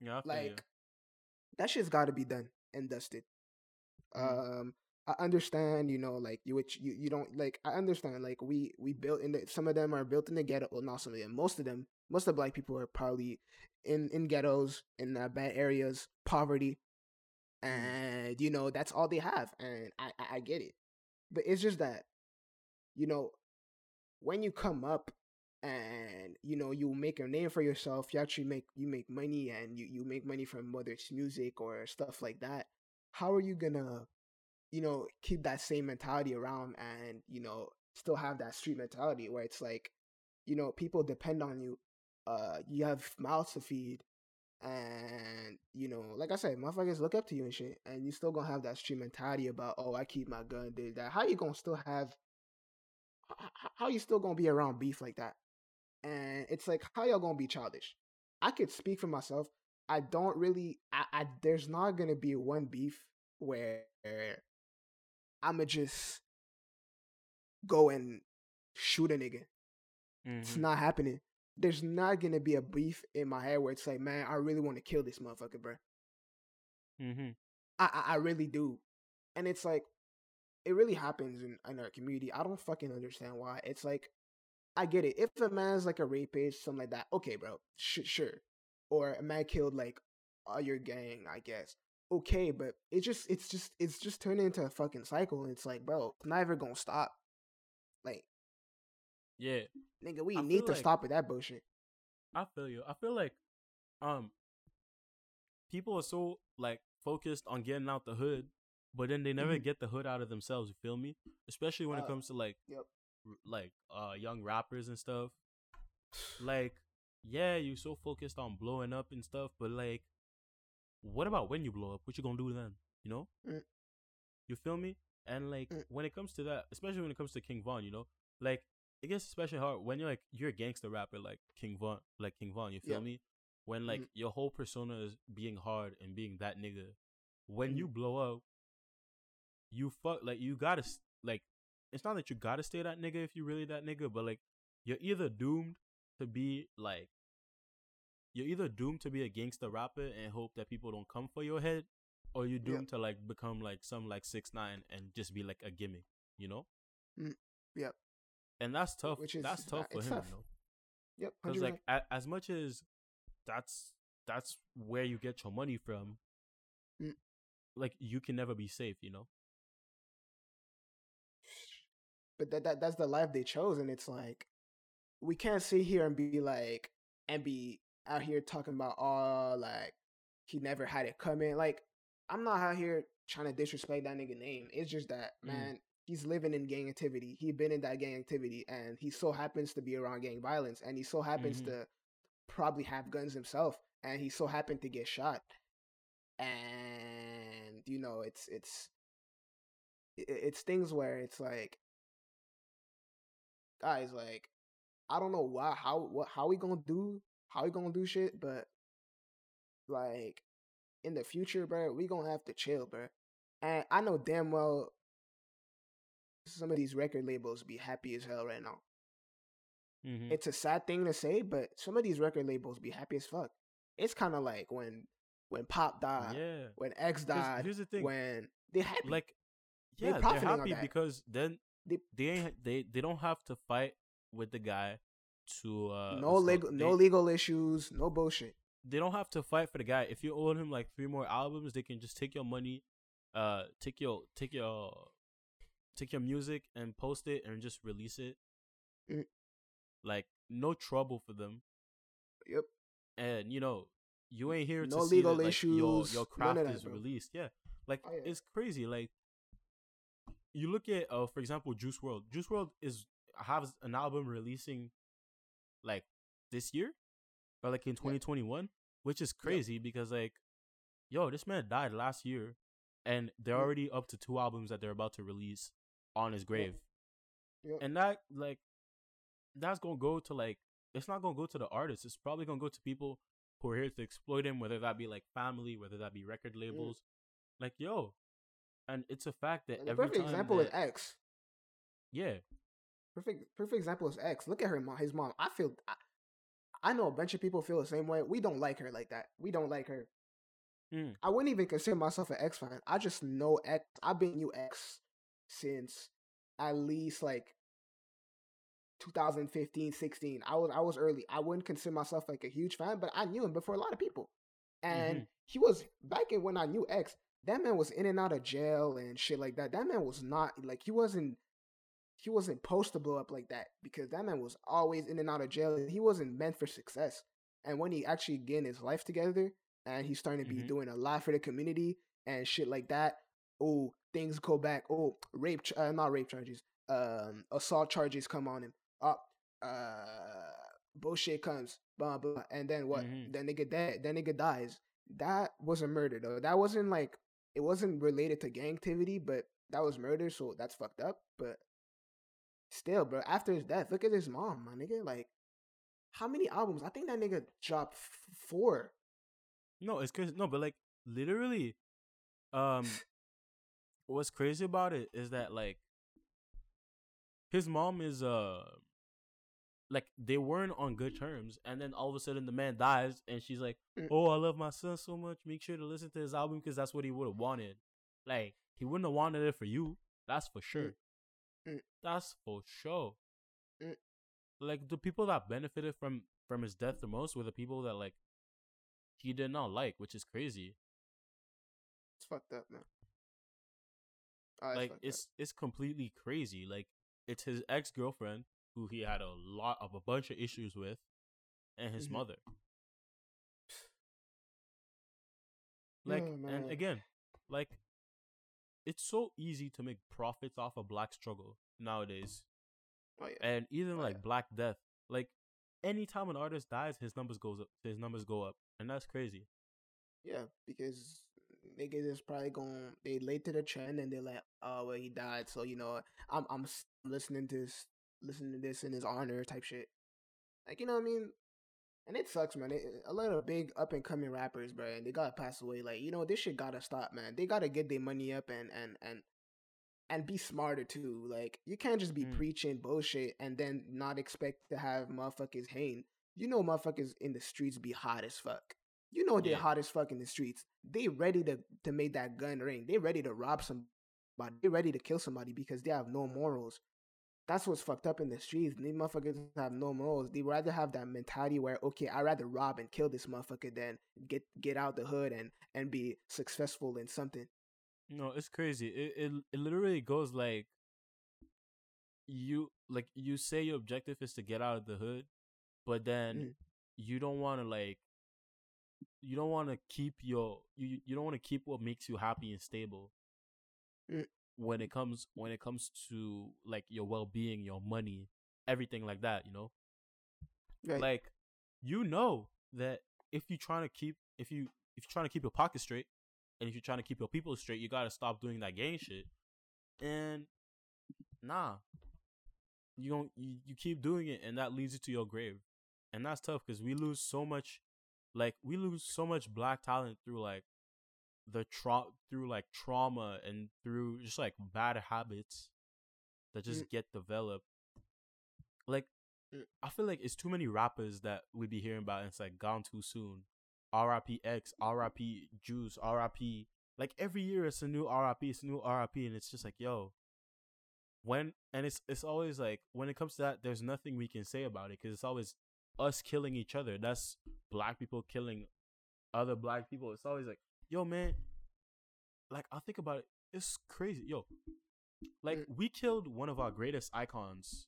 Yeah, feel you. like that shit's got to be done and dusted. Mhm. Um, I understand, you know, like you, which you, you don't like. I understand, like we we built in the some of them are built in the ghetto. Well, not some of them. Most of them, most of the black people are probably in in ghettos in uh, bad areas, poverty, and you know that's all they have, and I I, I get it, but it's just that, you know, when you come up and you know you make a name for yourself you actually make you make money and you, you make money from whether it's music or stuff like that how are you gonna you know keep that same mentality around and you know still have that street mentality where it's like you know people depend on you uh you have mouths to feed and you know like i said motherfuckers look up to you and shit and you still gonna have that street mentality about oh i keep my gun did that. How you gonna still have how you still gonna be around beef like that? And it's like how y'all gonna be childish? I could speak for myself i don't really i, I there's not gonna be one beef where i'ma just go and shoot a nigga it's Mhm. not happening there's not gonna be a beef in my head where it's like man i really want to kill this motherfucker bro Mm-hmm. I, I I really do, and it's like it really happens in, in our community. I don't fucking understand why. It's like I get it. If a man's like a rapist, something like that, okay, bro, sh- sure. Or a man killed like all your gang, I guess. Okay, but it just it's just it's just turning into a fucking cycle. And it's like, bro, it's never gonna stop. Like, Yeah, nigga, we I need to like- stop with that bullshit. I feel you. I feel like um people are so like focused on getting out the hood, but then they never Mhm. get the hood out of themselves. You feel me? Especially when it Uh, comes to like yep. r- like uh young rappers and stuff. Like, yeah, you're so focused on blowing up and stuff, but like, what about when you blow up? What you gonna do then? You know? Mm. You feel me? And like Mm. when it comes to that, especially when it comes to King Von, you know, like it gets especially hard when you're like you're a gangster rapper like King Von, like King Von. You feel Yeah. me? When like Mhm. your whole persona is being hard and being that nigga. When Mm-hmm. you blow up, you fuck like you gotta like. It's not that you gotta stay that nigga if you really that nigga, but like you're either doomed to be like you're either doomed to be a gangster rapper and hope that people don't come for your head, or you're Yep. doomed to like become like some like 6ix9ine and just be like a gimmick, you know? Mm, yep. And that's tough. Which is- that's tough uh, for him, tough. you know? Yep. Because like a, as much as that's that's where you get your money from, Mm. like you can never be safe, you know? but that, that that's the life they chose and it's like we can't sit here and be like and be out here talking about oh like he never had it coming like i'm not out here trying to disrespect that nigga name it's just that Mm. man he's living in gang activity he been in that gang activity and he so happens to be around gang violence and he so happens Mhm. to probably have guns himself and he so happened to get shot and you know it's it's it's things where it's like guys like i don't know why how what how we gonna do how we gonna do shit but like in the future bro we gonna have to chill bro and i know damn well some of these record labels be happy as hell right now Mm-hmm. it's a sad thing to say but some of these record labels be happy as fuck it's kind of like when when pop died yeah. when X died here's the thing. when they happy like yeah, they are profiting on happy because then They- they ain't they they don't have to fight with the guy to uh no legal they, no legal issues no bullshit. They don't have to fight for the guy. If you owe him like three more albums they can just take your money uh take your take your take your music and post it and just release it. Mm. like no trouble for them. Yep. And you know you ain't here to No see legal that, like, your issues, your none craft that, is bro. released. Yeah. Like Oh, yeah. it's crazy. Like you look at uh for example Juice WRLD. Juice WRLD is has an album releasing like this year or like in 2021, which is crazy because like yo, this man died last year and they're Yep. already up to two albums that they're about to release on his grave. And that like that's gonna go to like it's not gonna go to the artist. It's probably gonna go to people who are here to exploit him, whether that be like family, whether that be record mm. labels. Like yo, and it's a fact that And the every perfect example that, is X. yeah, Perfect perfect example is X. Look at her mom. His mom. I feel. I, I know a bunch of people feel the same way. We don't like her like that. We don't like her. Mm. I wouldn't even consider myself an X fan. I just know X. I've been you X since at least like 2015, 16. I was I was early. I wouldn't consider myself like a huge fan, but I knew him before a lot of people. And Mhm. he was back in when I knew X. That man was in and out of jail and shit like that. That man was not like he wasn't he wasn't supposed to blow up like that because that man was always in and out of jail. He wasn't meant for success. And when he actually getting his life together and he's starting to be Mhm. doing a lot for the community and shit like that, oh, things go back. Oh, rape, ch- uh, not rape charges, um, assault charges come on him. Up, uh, bullshit comes, blah blah, and then what? Mhm. Then nigga dead. Then nigga dies. That was a murder though. That wasn't like it wasn't related to gang activity, but that was murder, so that's fucked up. But still, bro, after his death, look at his mom, my nigga. Like, how many albums? I think that nigga dropped f- four. no, it's crazy. No, but like literally, um, what's crazy about it is that like his mom is uh like they weren't on good terms and then all of a sudden the man dies and she's like Mm. oh i love my son so much make sure to listen to his album because that's what he would have wanted like he wouldn't have wanted it for you that's for sure Mm. that's for sure Mm. like the people that benefited from from his death the most were the people that like he did not like which is crazy It's fucked up, man. Oh, like fucked up. it's it's completely crazy. Like it's his ex girlfriend who he had a lot of a bunch of issues with, and his Mhm. mother. Like Oh, and again, like it's so easy to make profits off of black struggle nowadays, Oh yeah. and even Oh, like yeah. Black Death. Like anytime an artist dies, his numbers goes up. His numbers go up, and that's crazy. Yeah, because niggas is probably going they late to the trend and they're like, oh well he died, so you know I'm I'm listening to this listening to this in his honor type shit. Like you know what I mean? And it sucks, man. It, a lot of big up and coming rappers, bro, and they gotta pass away. Like you know this shit gotta stop, man. They gotta get their money up and and and and be smarter too. Like you can't just be Mm. preaching bullshit and then not expect to have motherfuckers hang. You know motherfuckers in the streets be hot as fuck. You know they're Yeah. hot as fuck in the streets. They ready to to make that gun ring. They ready to rob somebody. They ready to kill somebody because they have no morals. That's what's fucked up in the streets. These motherfuckers have no morals. They rather have that mentality where okay, I'd rather rob and kill this motherfucker than get get out the hood and and be successful in something. No, it's crazy. It it it literally goes like you like you say your objective is to get out of the hood, but then Mm. you don't want to like you don't want to keep your you you don't want to keep what makes you happy and stable. Mm. When it comes when it comes to like your well-being, your money, everything like that, you know? Right. Like you know that if you're trying to keep if you if you're trying to keep your pocket straight and if you're trying to keep your people straight, you gotta stop doing that gang shit. And nah, you don't you, you keep doing it, and that leads you to your grave, and that's tough because we lose so much, like we lose so much black talent through like the tra- through like trauma and through just like bad habits that just Mm. get developed. Like Mm. I feel like it's too many rappers that we be hearing about. And it's like gone too soon. R.I.P. X, R.I.P. Juice, R.I.P. Like every year it's a new R.I.P. It's a new R.I.P. And it's just like yo, when and it's it's always like when it comes to that, there's nothing we can say about it because it's always us killing each other. That's black people killing other black people. It's always like yo man, like I think about it, it's crazy, yo. Like Mm. we killed one of our greatest icons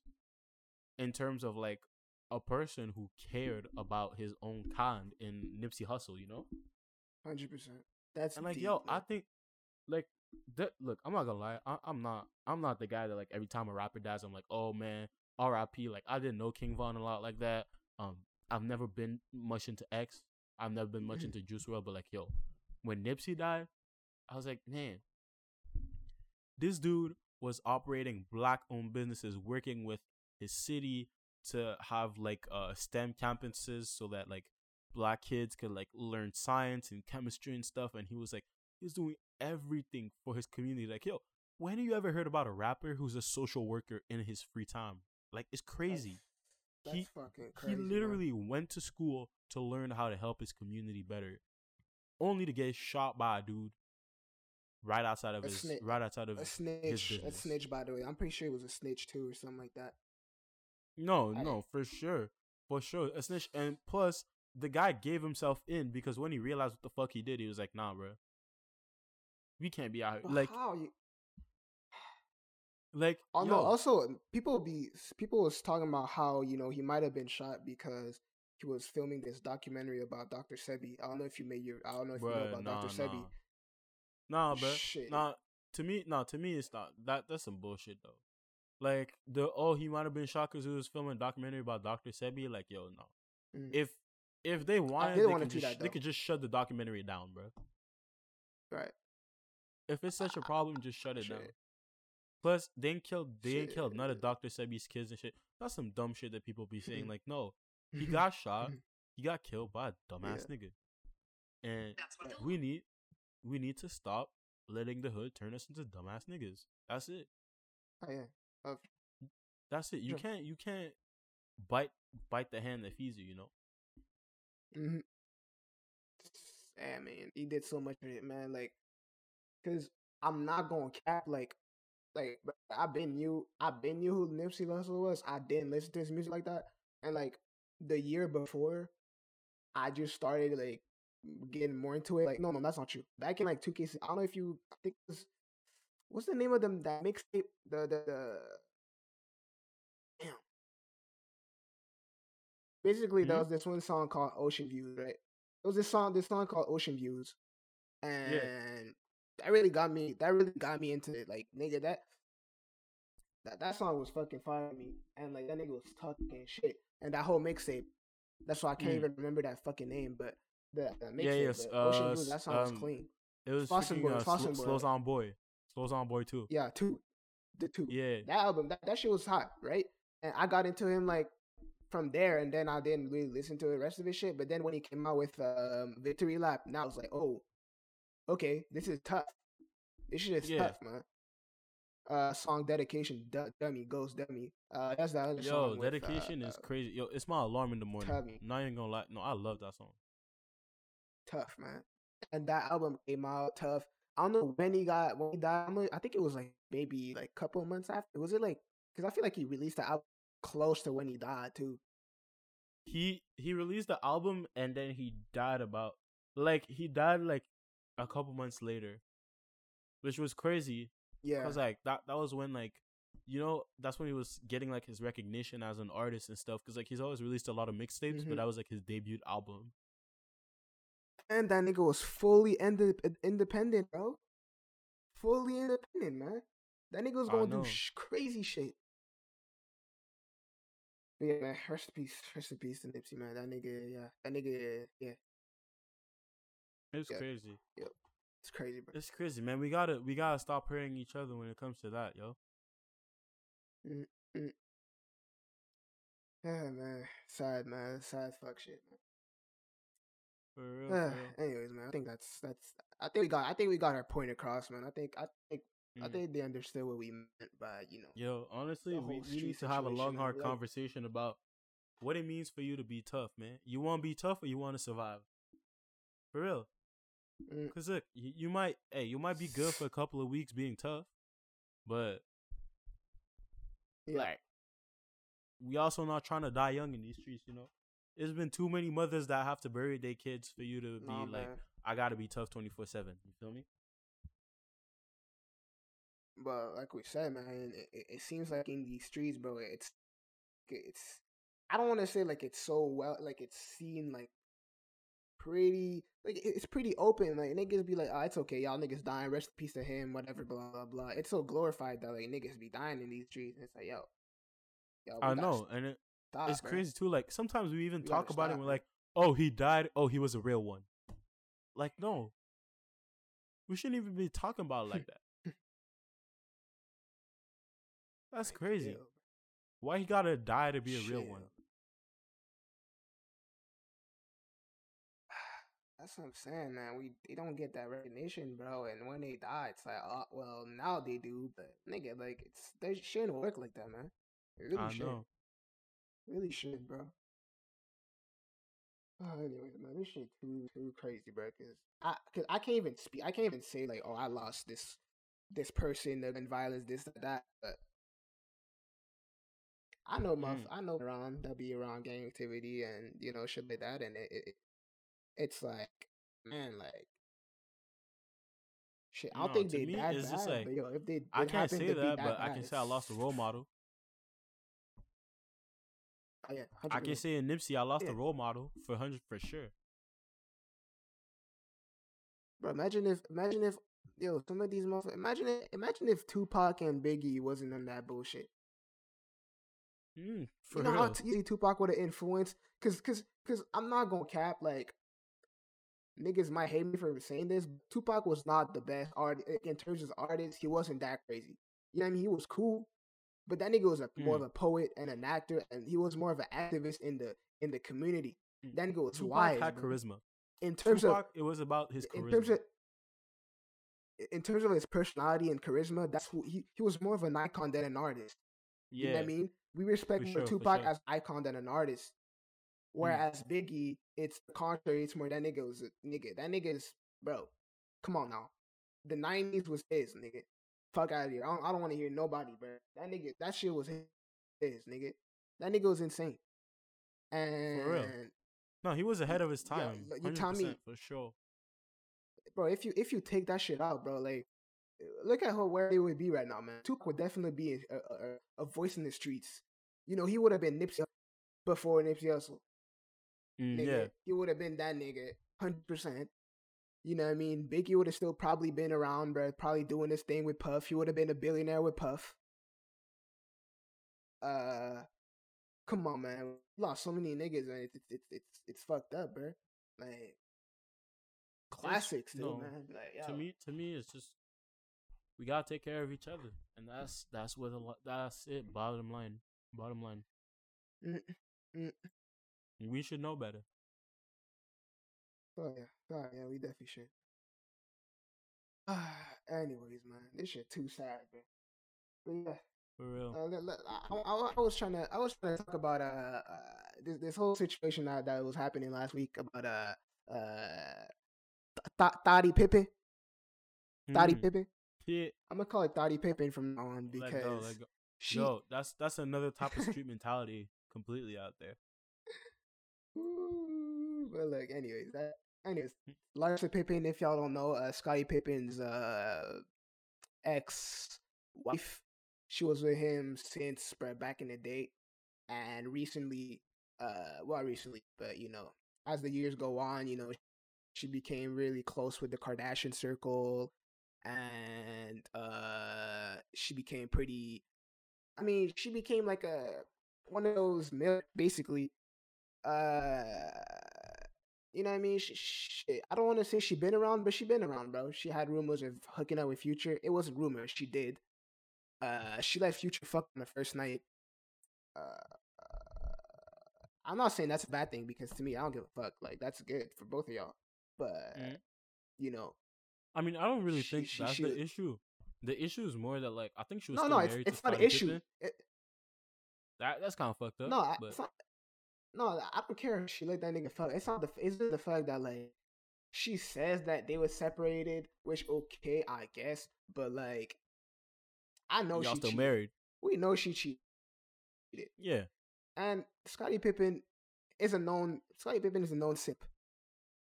in terms of like a person who cared about his own kind in Nipsey Hussle, you know? Hundred percent. That's And like, deep, yo, I think like that. Look, I'm not gonna lie. I, I'm not. I'm not the guy that like every time a rapper dies, I'm like, oh man, R.I.P. Like I didn't know King Von a lot like that. Um, I've never been much into X. I've never been much into Juice WRLD, but like, yo, when Nipsey died, I was like, man, this dude was operating black-owned businesses, working with his city to have like uh STEM campuses so that like black kids could like learn science and chemistry and stuff. And he was like, he was doing everything for his community. Like, yo, when have you ever heard about a rapper who's a social worker in his free time? Like, it's crazy. That's he fucking crazy. he man. literally went to school to learn how to help his community better, only to get shot by a dude right outside of A his snitch- right outside of a his snitch. A snitch, by the way. I'm pretty sure it was a snitch too, or something like that. No, I- no, for sure, for sure. A snitch, and plus the guy gave himself in because when he realized what the fuck he did, he was like, "Nah, bro, we can't be out here." But Like, how you? like, Oh yo, no! Also, people be people was talking about how you know he might have been shot because was filming this documentary about Dr. Sebi. I don't know if you made your. I don't know if you know about nah, Dr. Sebi. nah, nah, bro, Shit. nah. To me, nah, to me, it's not that. That's some bullshit though. Like the oh, he might have been shot because he was filming a documentary about Dr. Sebi. Like, yo, no. Mm. If if they wanted, they wanna could, just, that, they could just shut the documentary down, bro. Right. If it's such a problem, just shut it down. Plus, they ain't killed. They ain't killed none of Shit. Dr. Sebi's kids and shit. That's some dumb shit that people be saying. Mhm. Like, no, he got shot. Mhm. He got killed by a dumbass nigga. And we need, we need to stop letting the hood turn us into dumbass niggas. That's it. Oh, yeah. That's it. You Sure. can't. You can't bite bite the hand that feeds you. You know. hmm Yeah, man, he did so much of it, man. Like, cause I'm not gonna cap. Like, like bro, I been you, I've been you who Nipsey Hussle was. I didn't listen to his music like that, and like the year before, I just started like getting more into it. Like, no, no, that's not true. Back in like two cases, I don't know if you I think it was, what's the name of them that mixtape? The the the. Damn. Basically, there Mhm. was this one song called Ocean Views, right? It was this song, this song called Ocean Views, and that really got me. That really got me into it. Like, nigga, that that that song was fucking fire me, and like that nigga was talking shit, and that whole mixtape. That's why I can't Mm. even remember that fucking name, but the, the mixtape, Yeah, yes, the Ocean uh, Views, that song was um, clean. It was freaking Boy, uh, Slauson Slo- Boy. Slauson boy, Slauson boy too. Yeah, two, the two. Yeah. that album that, that shit was hot right and i got into him like from there and then i didn't really listen to the rest of his shit but then when he came out with um victory lap now i was like oh okay this is tough this shit is Yeah. tough man uh song dedication D- dummy ghost dummy uh that's the other Yo, song with, dedication uh, is uh, crazy. Yo, it's my alarm in the morning. Tubby. Not even gonna lie. No, I love that song. tough man and that album came out tough i don't know when he got when he died I'm i think it was like maybe like a couple months after was it like because i feel like he released the album close to when he died too He he released the album and then he died about like he died like a couple months later, which was crazy. Yeah Cause like that that was when like you know that's when he was getting like his recognition as an artist and stuff. Cause like he's always released a lot of mixtapes, Mhm. but that was like his debut album. And that nigga was fully inde- independent, bro. Fully independent, man. That nigga was gonna do sh- crazy shit. But yeah, man. Rest in peace. Rest in peace to Nipsey, man. That nigga, yeah. That nigga, yeah. It's Yeah. crazy. It's crazy, bro. It's crazy, man. We gotta we gotta stop hurting each other when it comes to that, yo. Yeah, man. Sad, man. Sad fuck shit, man. For real, for Uh, real. anyways, man. I think that's that's. I think we got. I think we got our point across, man. I think. I think. I Mm. think they understood what we meant by you know. Yo, honestly, we, we need to have a long, hard Like- conversation about what it means for you to be tough, man. You want to be tough or you want to survive? For real. Mm. Cause look, you, you might, hey, you might be good for a couple of weeks being tough, but Yeah. like, we also not trying to die young in these streets, you know. There's been too many mothers that have to bury their kids for you to be Nah, like, man. I gotta be tough twenty four seven. You feel me? But like we said, man, it, it, it seems like in these streets, bro, it's it's. I don't want to say like it's so well, like it's seen like pretty like it's pretty open. Like niggas be like, oh, it's okay, y'all niggas dying. Rest in peace to him. Whatever, blah blah blah. It's so glorified that like niggas be dying in these streets. It's like, yo, yo I know, and it, stop, it's bro. crazy too. Like sometimes we even we talk about stop, it. We're like, oh, he died. Oh, he was a real one. Like no, we shouldn't even be talking about it like that. That's crazy. Why he gotta die to be a real one? That's what I'm saying, man. We they don't get that recognition, bro. And when they die, it's like, oh, well, now they do, but nigga, like it's they shouldn't work like that, man. It really I should. Know. Really should, bro. Oh, anyway, man, this shit too too crazy, bro. Cause I, cause I can't even speak. I can't even say like, oh, I lost this this person and violence, this that. But I know, muff. Mm. I know around that be around gang activity and you know shit like that, and it, it it's like, man, like shit. I don't no, think they me, that bad. Like, but yo, if they, I can't say that, that, but bad, I can say I lost a role model. Oh, yeah, I can say in Nipsey, I lost yeah. a role model for hundred for sure. Bro, imagine if, imagine if, yo, some of these motherfuckers. Imagine if, imagine if Tupac and Biggie wasn't on that bullshit. Mm, you know real. how t- Tupac would have influenced? Cause, cause, cause I'm not gonna cap. Like, niggas might hate me for saying this. Tupac was not the best artist in terms of artists. He wasn't that crazy. You know what I mean? He was cool, but that nigga was a, mm. more of a poet and an actor, and he was more of an activist in the in the community. Mm. That nigga was Tupac wise. Had bro. charisma. In terms Tupac, of it was about his charisma. In terms of in terms of his personality and charisma, that's who he he was more of an icon than an artist. Yeah. You know what I mean? We respect sure, Tupac sure. as icon than an artist. Mm. Whereas mm. Biggie, it's the contrary. It's more that nigga was a nigga. That nigga is bro. Come on now. The nineties was his nigga. Fuck out of here. I don't, I don't want to hear nobody, bro. That nigga, that shit was his nigga. That nigga was insane. And for real. No, he was ahead of his time. you tell me for sure, bro. If you if you take that shit out, bro, like look at how where they would be right now, man. Tupac would definitely be a, a, a voice in the streets. You know, he would have been Nipsey before Nipsey Hussle. Mm, yeah. He would have been that nigga, 100%. You know what I mean? Biggie would have still probably been around, bro. Probably doing this thing with Puff. He would have been a billionaire with Puff. Uh, come on, man. We lost so many niggas, man. It's it's it's it's, fucked up, bro. Like classics, no, man. Like, to me, to me, it's just we gotta take care of each other, and that's that's what lot. That's it. Bottom line. Bottom line. Mm, mm. We should know better. Oh yeah, oh yeah, we definitely should. Anyways, man, this shit too sad, bro. But yeah, for real. Uh, I, I, I, was trying to, I was trying to talk about uh, uh this this whole situation that, that was happening last week about uh uh Thotty Pippen. Thotty mm. Pippen. Yeah. I'm gonna call it Thotty Pippen from now on because let go, let go. She... Yo, that's that's another type of street mentality completely out there. But look, anyways, that anyways, Larsa Pippen, if y'all don't know, uh, Scottie Pippen's uh ex wife, she was with him since back in the day, and recently, uh, well, recently, but you know, as the years go on, you know, she became really close with the Kardashian circle, and uh, she became pretty. I mean, she became like a one of those basically uh you know what I mean? She, she, I don't want to say she been around, but she been around, bro. She had rumors of hooking up with Future. It wasn't rumors. She did. Uh, she let Future fuck on the first night. Uh, I'm not saying that's a bad thing because to me, I don't give a fuck. Like that's good for both of y'all. But mm. you know, I mean, I don't really she, think that's the issue. The issue is more that like I think she was no, no. It's, it's not an issue. It, that that's kind of fucked up. No, but... it's not. No, I don't care if she let that nigga fuck. It's not the. It's just the fact that like she says that they were separated, which okay, I guess, but like I know Y'all she still cheated. married. We know she cheated. Yeah. And Scottie Pippen is a known. Scottie Pippen is a known simp.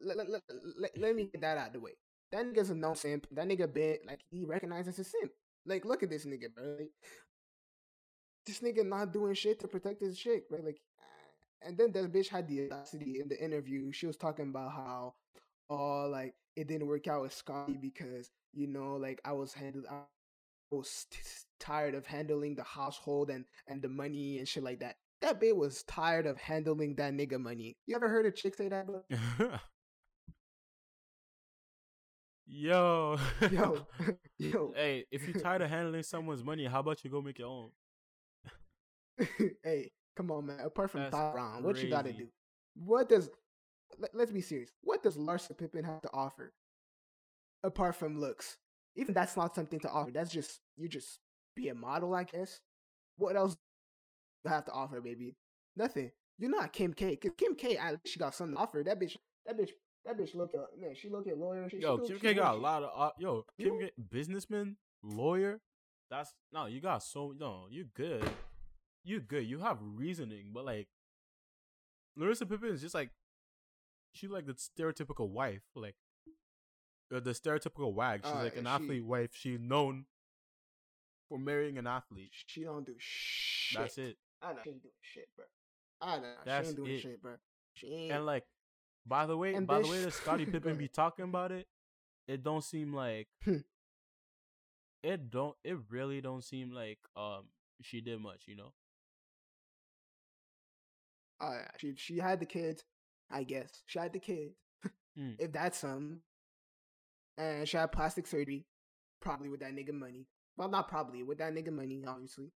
Let, let, let, let, let me get that out of the way. That nigga's a known simp. That nigga been like he recognizes a simp. Like, look at this nigga, bro. Like, this nigga not doing shit to protect his chick, right? Like, and then the bitch had the audacity in the interview. She was talking about how, oh, like it didn't work out with Scottie because you know, like I was handled, I was t- tired of handling the household and and the money and shit like that. That bitch was tired of handling that nigga money. You ever heard a chick say that, bro? yo, Yo, yo, hey, if you're tired of handling someone's money, how about you go make your own? hey, come on, man. Apart from That's what you gotta do? What does? Let, let's be serious. What does Larsa Pippen have to offer? Apart from looks, even that's not something to offer. That's just you just be a model, I guess. What else you have to offer, baby? Nothing. You're not Kim K. 'cause Kim K. At least she got something to offer. That bitch. That bitch. That bitch look at man. She look at lawyer. She, Yo, she, Kim she K got a lot of uh, yo. Kim You- K, businessman, lawyer. That's no, you got so no, you good. You good. You have reasoning, but like Larissa Pippen is just like she like the stereotypical wife, like uh, the stereotypical wag. She's Uh, like an she- athlete wife. She's known for marrying an athlete. She don't do shit. That's it. I know she ain't doing shit, bro. I know That's she ain't doing it. shit, bro. She ain't. And like, by the way, And by the way that Scottie Pippen be talking about it, it don't seem like it don't. It really don't seem like um she did much, you know. Oh yeah, she she had the kids, I guess. She had the kids. Mm. If that's some. And she had plastic surgery, probably with that nigga money. Well, not probably with that nigga money, obviously.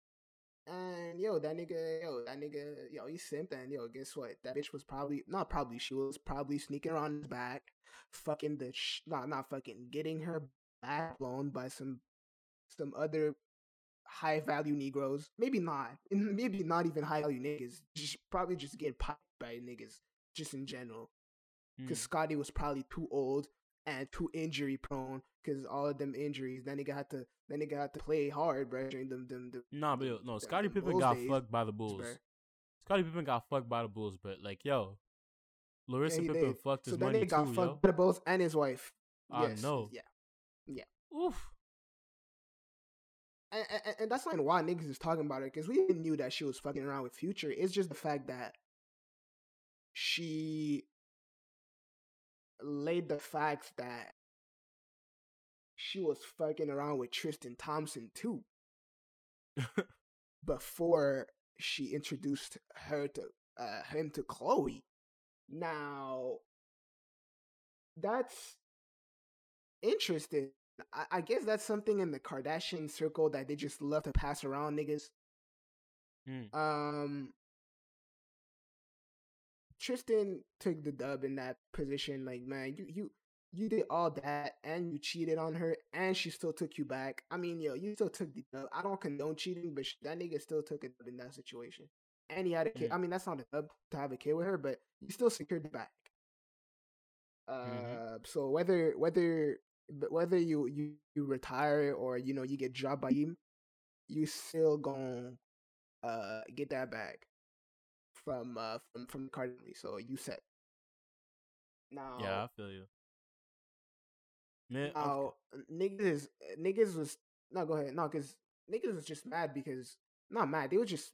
And yo, that nigga, yo, that nigga, yo, he simped. And yo, guess what? That bitch was probably not probably. She was probably sneaking around his back, fucking the sh- not not fucking getting her back blown by some some other high value Negroes. Maybe not. Maybe not even high value niggas. Just probably just getting popped by niggas, just in general. Because Mm. Scottie was probably too old and too injury prone. Because all of them injuries, that nigga had to, that nigga had to play hard, bro. During them, them, them Nah, but no, them Pippen got days, fucked by the Bulls. Scottie Pippen got fucked by the Bulls, but like, yo, Larissa Yeah, Pippen did. fucked his that money nigga got too, fucked yo. by the Bulls and his wife. I Yes, know. Yeah. Yeah. Oof. And, and, and that's not why niggas is talking about her because we knew that she was fucking around with Future. It's just the fact that she laid the facts that she was fucking around with Tristan Thompson too before she introduced her to uh, him to Khloé. Now, that's interesting. I, I guess that's something in the Kardashian circle that they just love to pass around niggas. Mm. Um, Tristan took the dub in that position. Like, man, you you you did all that and you cheated on her, and she still took you back. I mean, yo, you still took the dub. I don't condone cheating, but that nigga still took a dub in that situation. And he had a kid. Mm. I mean, that's not a dub to have a kid with her, but you still secured the back. Uh, Mhm. so whether whether whether you, you you retire or you know you get dropped by him, you still gonna uh get that back from uh from from the Cardinals. So you set. Now, Yeah, I feel you. Man, now niggas niggas was no go ahead no because niggas was just mad because not mad they were just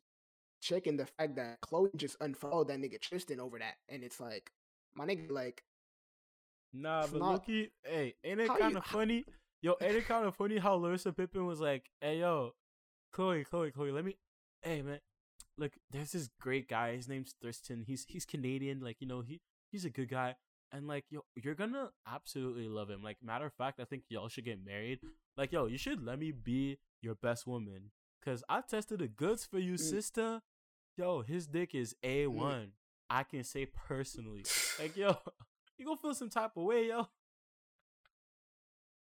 checking the fact that Khloé just unfollowed that nigga Tristan over that and it's like my nigga like Nah, It's but not- Loki, hey, ain't it kind of funny? Yo, ain't it kind of funny how Larissa Pippen was like, "Hey, yo, Khloé, Khloé, Khloé, let me, hey, man, look, there's this great guy. His name's Thurston. He's he's Canadian. Like, you know, he he's a good guy, and like, yo, you're gonna absolutely love him. Like, matter of fact, I think y'all should get married. Like, yo, you should let me be your best woman, cause I tested the goods for you, Mm. sister. Yo, his dick is a one. I can say personally, like, yo." You gonna feel some type of way, yo.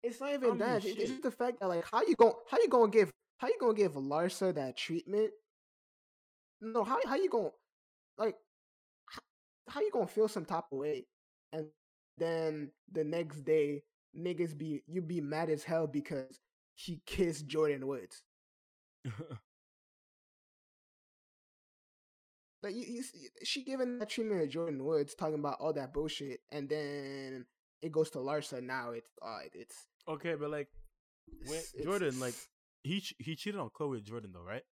It's not even that. It's just the fact that like how you going how you gonna give how you gonna give Larsa that treatment? No, how how you gonna like how, how you gonna feel some type of way, and then the next day niggas be you be mad as hell because he kissed Jordyn Woods. Like you, you she giving that treatment to Jordyn Woods, talking about all that bullshit, and then it goes to Larsa. Now it's uh, it's okay, but like, when, it's- it's- Jordyn, like, he he cheated on Khloé with Jordyn though, right?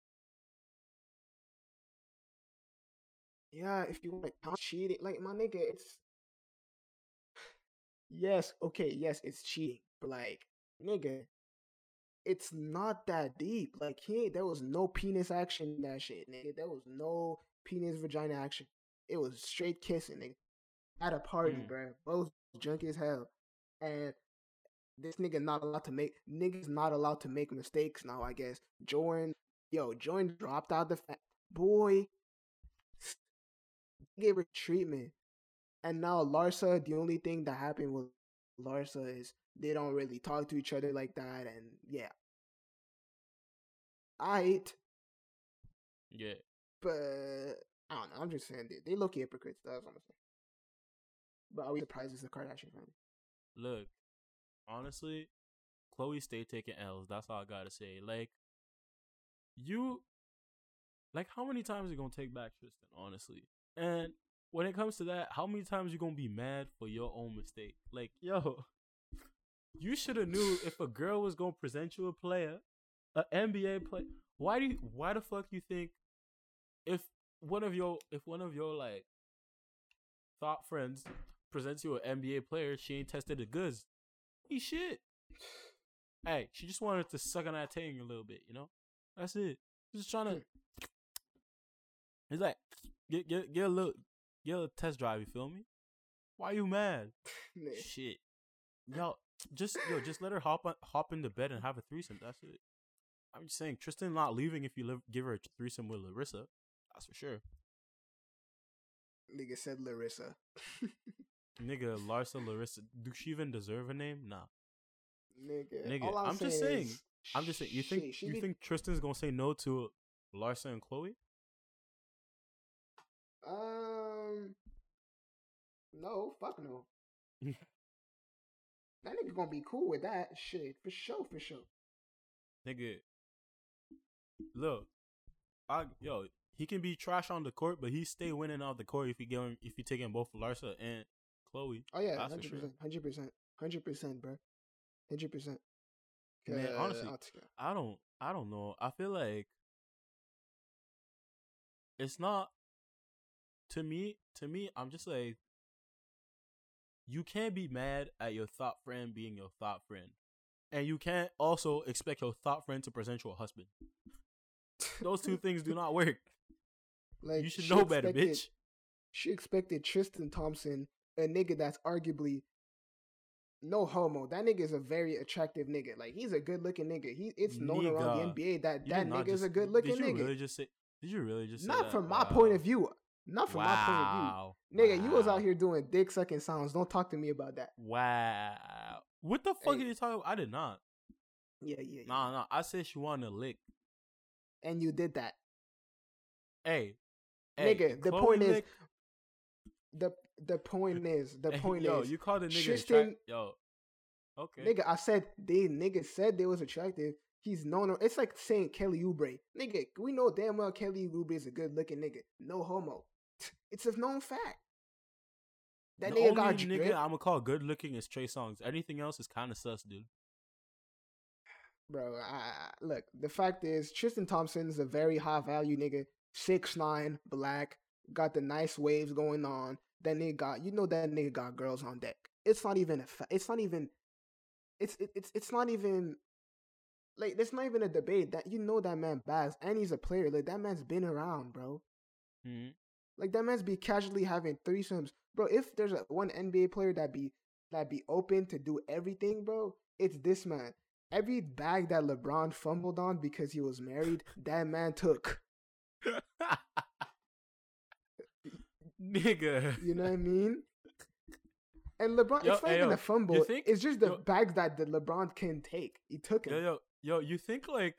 yeah, if you want to cheating, like my nigga, it's yes, okay, yes, it's cheating, but like, nigga, it's not that deep. Like, he there was no penis action in that shit, nigga. There was no penis vagina action. It was straight kissing, nigga. At a party, Mm. bruh. Both junky as hell, and this nigga not allowed to make niggas not allowed to make mistakes now. I guess Jordyn, yo, Jordyn dropped out the fa- boy. Gave her treatment, and now Larsa. The only thing that happened with Larsa is they don't really talk to each other like that, and yeah, I Yeah. But I don't know. I'm just saying they, they look hypocrites. That's what I'm saying. But are we surprised it's the Kardashian family? Look, honestly, Khloé stay taking L's. That's all I gotta say. Like, you, like, how many times are you gonna take back Tristan? Honestly, and when it comes to that, how many times you gonna be mad for your own mistake? Like, yo, you should have knew if a girl was gonna present you a player, a NBA player. Why do you? Why the fuck you think if one of your if one of your like thought friends presents you an NBA player, she ain't tested the goods. He shit. Hey, she just wanted to suck on that thing a little bit, you know? That's it. Just trying to. Hmm. It's like get get get a little get a little test drive. You feel me? Why you mad? Shit. Yo, just yo, just let her hop on, hop into bed and have a threesome. That's it. I'm just saying, Tristan not leaving if you live, give her a threesome with Larissa. That's for sure. Nigga said Larissa. Nigga, Larsa Larissa. Do she even deserve a name? Nah. Nigga, Nigga, all I'm just saying- is, I'm just saying. You think shit, she you be- think Tristan's gonna say no to Larsa and Khloé? Um, no, fuck no. that nigga gonna be cool with that shit for sure, for sure. Nigga, look, I yo, he can be trash on the court, but he stay winning off the court if he going if he taking both Larsa and Khloé. Oh yeah, hundred percent, hundred percent, hundred percent, bro, hundred percent. Man, honestly, I don't I don't know. I feel like it's not to me to me I'm just like you can't be mad at your thought friend being your thought friend. And you can't also expect your thought friend to present you a husband. Those two things do not work. Like you should know better, bitch. She expected Tristan Thompson, a nigga that's arguably no homo. That nigga is a very attractive nigga. Like he's a good looking nigga. He it's known around the NBA that You that nigga is a good looking nigga. Did you really just say did you really just say Not that? from my Wow. point of view. Not from my point of view. wow. Nigga, you was out here doing dick sucking sounds. Don't talk to me about that. Wow. What the fuck Hey. are you talking about? I did not. Yeah, yeah, yeah. Nah, nah. I said she wanted to lick. And you did that. Hey. Hey Nigga, the Khloé point is- The the point is, the point yo, is, you called a nigga Tristan- attract- Yo. Okay. nigga, I said they niggas said they was attractive. He's known. It's like saying Kelly Oubre. Nigga, we know damn well Kelly Oubre is a good looking nigga. No homo. It's a known fact. That the nigga only got nigga drip. I'm gonna call good looking is Trey Songz. Anything else is kind of sus, dude. Bro, I, I- look, the fact is Tristan Thompson is a very high value nigga. Six nine, black, got the nice waves going on. That nigga got, you know, that nigga got girls on deck. It's not even a. Fa- it's not even. It's it, it's it's not even. Like it's not even a debate. That you know that man bags and he's a player. Like that man's been around, bro. hmm Like that man's be casually having threesomes, bro. If there's a one NBA player that be that be open to do everything, bro, it's this man. Every bag that LeBron fumbled on because he was married, that man took. nigga. You know what I mean? And LeBron, Yo, it's not hey, even a fumble. think- it's just the yo- bags that the LeBron can take. He took Yo, it. yo, yo, you think like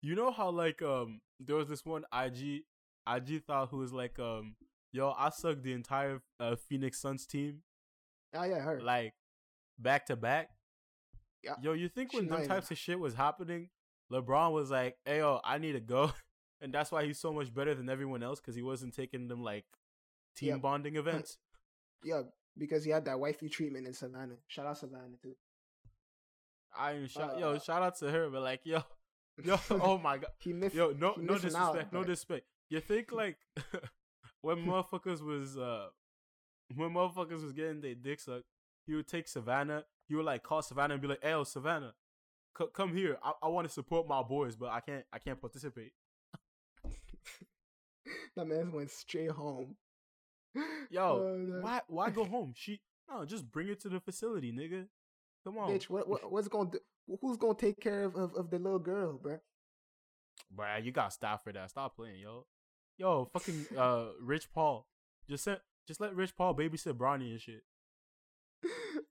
you know how like um there was this one IG IG thought who was like um yo I sucked the entire uh, Phoenix Suns team Oh yeah, her. like back to back. Yeah. Yo, you think when them types of shit was happening, LeBron was like, "Hey yo, I need to go," and that's why he's so much better than everyone else because he wasn't taking them like team Yep. bonding events. yeah, because he had that wifey treatment in Savannah. Shout out Savannah too. I ain't shout, yo Uh, shout out to her, but like yo, yo, oh my god. he missed. Yo, no, no missing out, disrespect, no but- disrespect. You think like when motherfuckers was uh when motherfuckers was getting their dick sucked, he would take Savannah. He would like call Savannah and be like, "Hey, Savannah, c- come here. I, I want to support my boys, but I can't. I can't participate." that man went straight home. Yo, no. why why go home? She no, just bring her to the facility, nigga. Come on, Bitch, what, what what's to do? who's going to take care of, of, of the little girl, bruh? Bruh, you got staff for that. Stop playing, yo. Yo, fucking uh Rich Paul. Just sent just let Rich Paul babysit Bronny and shit.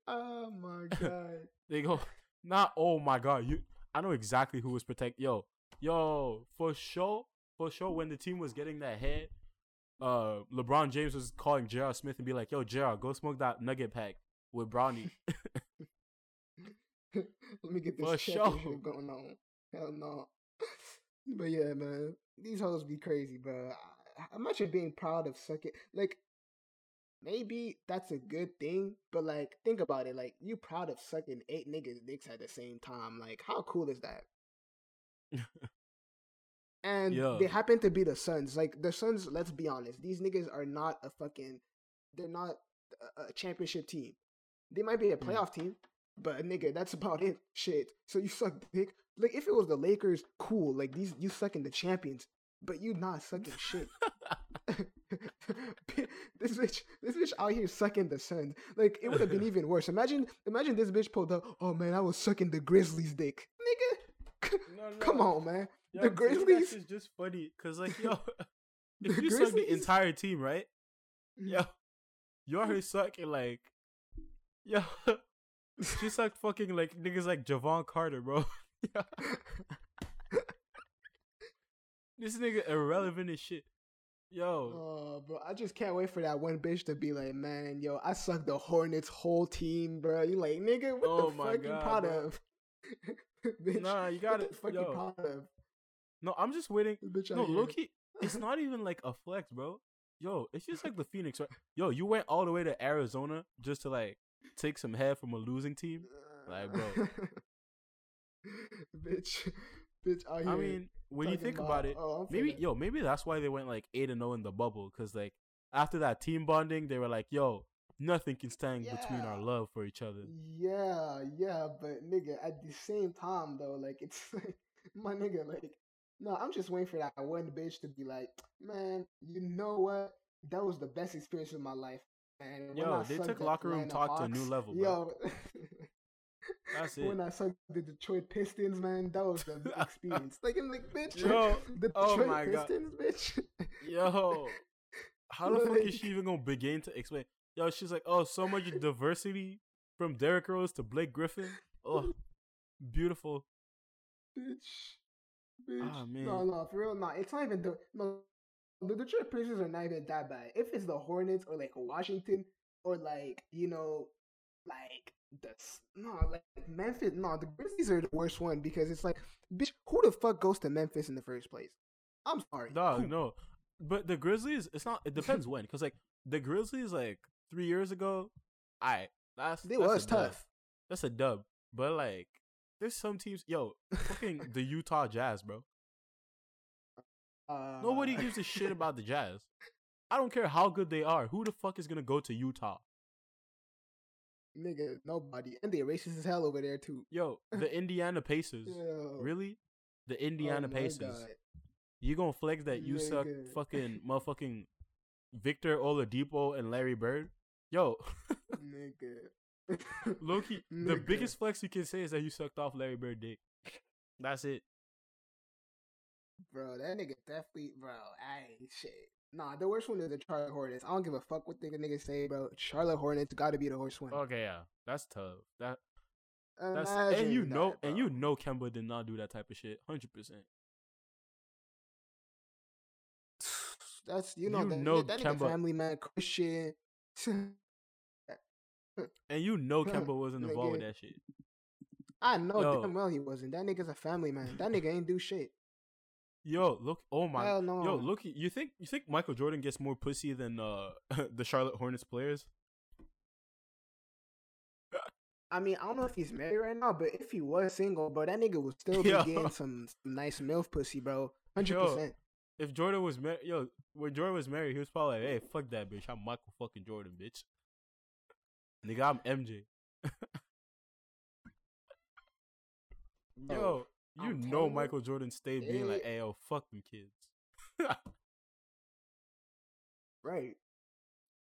oh my god. They go, not oh my god, you I know exactly who was protect yo, yo, for sure, for sure when the team was getting that head, uh LeBron James was calling J.R. Smith and be like, yo, J.R., go smoke that nugget pack with Bronny." Let me get this For sure. going on. Hell no. But yeah, man, these hoes be crazy, bro. i'm imagine being proud of sucking. Like, maybe that's a good thing, but like, think about it. Like, you proud of sucking eight niggas' dicks at the same time. Like, how cool is that? And they happen to be the Suns. Like, the Suns, let's be honest, these niggas are not a fucking. They're not a, a championship team. They might be a Mm. playoff team, but nigga, that's about it. Shit. So you suck dick. Like if it was the Lakers, cool. Like these, you sucking the champions, but you not sucking shit. this bitch, this bitch out here sucking the Suns. Like it would have been even worse. Imagine, imagine this bitch pulled up. Oh man, I was sucking the Grizzlies' dick, nigga. No, no. Come on, man. Yo, the to me, that Grizzlies. is just funny because like yo, The if you suck the Grizzlies? entire team, right? Mm-hmm. Yo, you're her sucking like, yo, she sucked fucking like niggas like Jevon Carter, bro. This nigga irrelevant as shit. Yo, Oh, bro, I just can't wait for that one bitch to be like, man, yo, I sucked the Hornets whole team, bro. You like, nigga, what Oh the my fuck you God, proud bro. of? bitch, Nah, you gotta- fucking fuck yo. proud of? No, I'm just waiting. Bitch No. Loki, it's not even like a flex, bro. Yo, it's just like the Phoenix, right? Yo, you went all the way to Arizona just to like take some head from a losing team. Like, bro. bitch, bitch out. I mean, when you think about it, oh, maybe yo, maybe that's why they went like eight and zero in the bubble, cause like after that team bonding, they were like, yo, nothing can stand between our love for each other. Yeah, yeah, but nigga, at the same time though, like it's like my nigga, like no, I'm just waiting for that one bitch to be like, man, you know what? That was the best experience of my life, man. When Yo, they took locker room Atlanta talk to a new level, bro. Yo, That's it. when I sucked the Detroit Pistons, man, that was the experience. like, I'm like, bitch, Yo, the oh Detroit God. Pistons, bitch. Yo, how the fuck is she even gonna begin to explain? Yo, she's like, oh, so much diversity from Derrick Rose to Blake Griffin. Oh, beautiful. bitch. Bitch. Ah, No, no, for real, no. It's not even the no. The Detroit Pistons are not even that bad. If it's the Hornets or like Washington or like you know, like the no, like Memphis. No, the Grizzlies are the worst one because it's like, bitch, who the fuck goes to Memphis in the first place? I'm sorry. Dog, Who? no. But the Grizzlies, it's not. It depends when, because like the Grizzlies, like three years ago, I that's It that's was a dub. tough. That's a dub. But like, there's some teams. Yo, fucking the Utah Jazz, bro. Uh, Nobody gives a shit about the Jazz. I don't care how good they are. Who the fuck is gonna go to Utah? nigga. Nobody, and they're racist as hell over there too. Yo, the Indiana Pacers. Yo. Really? The Oh Indiana my Pacers. God. You gonna flex that you suck fucking motherfucking Victor Oladipo and Larry Bird? Yo, nigga. Loki, the Nigga. biggest flex you can say is that you sucked off Larry Bird dick. That's it. Bro, that nigga definitely, bro. I shit. Nah, the worst one is the Charlotte Hornets. I don't give a fuck what the niggas say, bro. Charlotte Hornets got to be the worst one. Okay, yeah, that's tough. That that's and you know that, and you know Kemba did not do that type of shit. Hundred percent. That's you know you that, know that nigga Kemba- family man Christian. And you know Kemba wasn't involved with that shit. I know Yo. damn well he wasn't. That nigga's a family man. That nigga ain't do shit. Yo, look. Oh my. Hell no. Yo, look. You think you think Michael Jordan gets more pussy than uh the Charlotte Hornets players? I mean, I don't know if he's married right now, but if he was single, bro, that nigga would still be Yo. getting some, some nice milf pussy, bro. Hundred percent. if Jordan was married, yo, when Jordan was married, he was probably like, "Hey, fuck that bitch. I'm Michael fucking Jordan, bitch." Nigga, I'm MJ. Bro, yo, you I'm know telling you, Michael Jordan stayed being like, "Hey, yo, fuck them kids." right.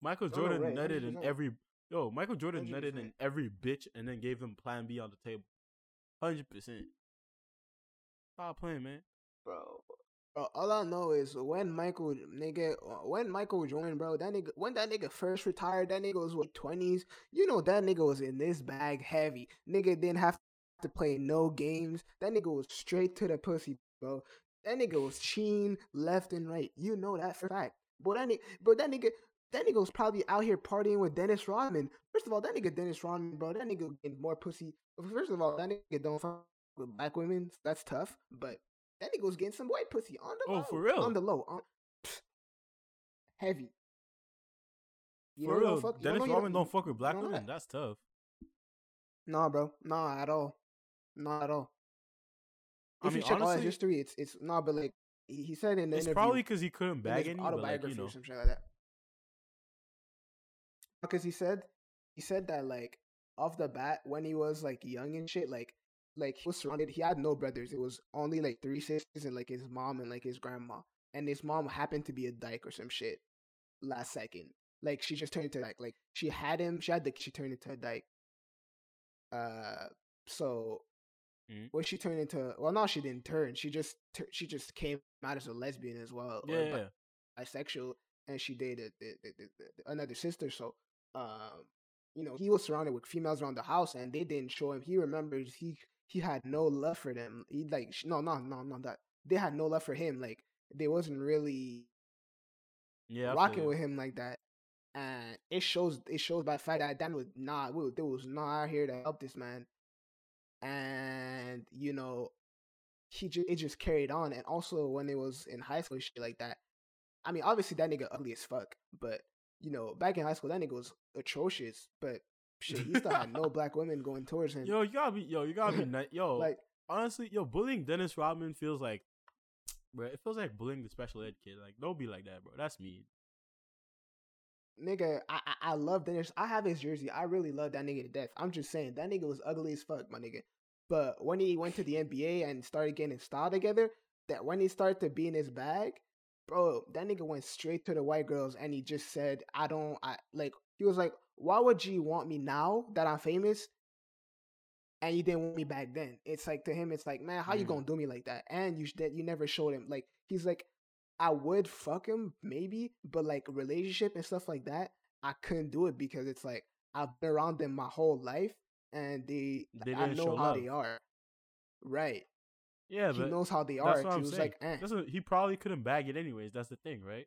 Michael No, no, Jordan right, nutted in 100%. every yo. Michael Jordan nutted 100%. in every bitch and then gave them Plan B on the table. Hundred percent. Stop playing, man. bro. All I know is when Michael nigga uh, when Michael joined, bro, that nigga when that nigga first retired, that nigga was what twenties. You know that nigga was in this bag heavy. Nigga didn't have to play no games. That nigga was straight to the pussy, bro. That nigga was cheating left and right. You know that for a fact. But that nigga, bro, that nigga, that nigga was probably out here partying with Dennis Rodman. First of all, that nigga Dennis Rodman, bro, that nigga getting more pussy. First of all, that nigga don't fuck with black women. That's tough. But that nigga was getting some white pussy on the Oh, low. for real? On the low. On, pfft, heavy. You For real, fuck- Dennis Rodman don't fuck with black women. that? That's tough. Nah, bro. Nah, at all. Not at all. I If mean, you check all his history, it's it's nah, but like he said in the It's interview, probably because he couldn't bag any, but like autobiography you know, or some shit like that. Because he said he said that like off the bat when he was like young and shit, like like he was surrounded. He had no brothers. It was only like three sisters and like his mom and like his grandma. And his mom happened to be a dyke or some shit. Last second, like she just turned into like like she had him. She had the she turned into a dyke. Uh, so Mhm. when she turned into well, no, she didn't turn. She just tur- she just came out as a lesbian as well. yeah, bi- yeah. bisexual and she dated the, the, the, another sister. So, um, you know, he was surrounded with females around the house, and they didn't show him. He remembers he he had no love for them. He like no no no no that they had no love for him. Like they wasn't really yeah, rocking with him like that. And it shows it shows by the fact that Dan was not we, they was not out here to help this man. And you know, he just it just carried on. And also when it was in high school, shit like that. I mean, obviously that nigga ugly as fuck, but you know, back in high school, that nigga was atrocious. But shit, he still had no black women going towards him. Yo, you gotta be, yo, you gotta be, ni- yo. like, honestly, yo, bullying Dennis Rodman feels like, bro, it feels like bullying the special ed kid. Like, don't be like that, bro. That's mean. nigga, I, I I love Dennis. I have his jersey. I really love that nigga to death. I'm just saying that nigga was ugly as fuck, my nigga. But when he went to the NBA and started getting his style together, that when he started to be in his bag, bro, that nigga went straight to the white girls and he just said, "I don't, I like." He was like, "Why would you want me now that I'm famous?" And you didn't want me back then. It's like to him, it's like, man, how you Mhm. gonna do me like that? And you that you never showed him. Like he's like, I would fuck him maybe, but like relationship and stuff like that, I couldn't do it because it's like I've been around them my whole life, and they, They I know how love. they are. Right. Yeah, he knows how they are. what He was saying. like, eh. That's what- he probably couldn't bag it anyways. That's the thing, right?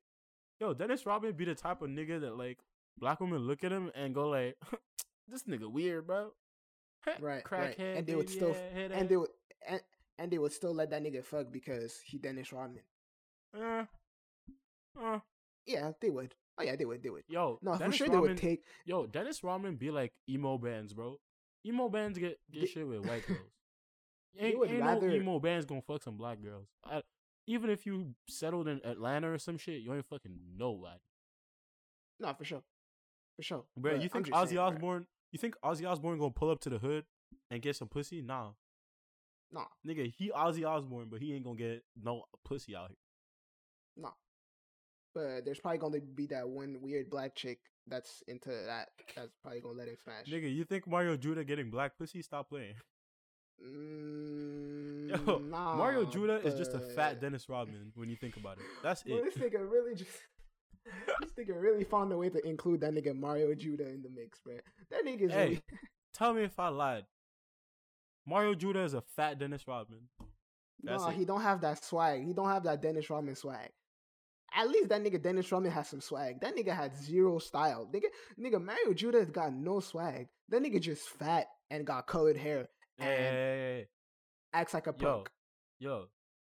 Yo, Dennis Rodman be the type of nigga that like black women look at him and go like, "This nigga weird, bro." right, right. And they would still, ass, head and they would, and, and they would still let that nigga fuck because he Dennis Rodman. Uh, uh, Yeah, they would. Oh yeah, they would. They would. yo, No, Dennis for sure Rodman, they would take. Yo, Dennis Rodman be like emo bands, bro. Emo bands get get They- shit with white girls. Ain't, ain't rather- no emo bands gonna fuck some black girls. I, even if you settled in Atlanta or some shit, you ain't fucking nobody. No, for sure, for sure. Bro, But you think Ozzy saying. Osbourne? You think Ozzy Osbourne gonna pull up to the hood and get some pussy? Nah, Nah, nigga, he Ozzy Osbourne, but he ain't gonna get no pussy out here. nah. But there's probably gonna be that one weird black chick that's into that. That's probably gonna let it smash. Nigga, you think Mario Judah getting black pussy? Stop playing. Mm, Yo, Mario nah, Judah is just a fat Dennis Rodman when you think about it. That's Bro, it. this nigga really just. This nigga really found a way to include that nigga Mario Judah in the mix, bro. That nigga's Hey. really. Tell me if I lied. Mario Judah is a fat Dennis Rodman. That's nah, it. he don't have that swag. He don't have that Dennis Rodman swag. At least that nigga Dennis Rodman has some swag. That nigga had zero style. Nigga, nigga Mario Judah has got no swag. That nigga just fat and got colored hair Hey, and hey, hey, acts like a hey. yo, punk. yo,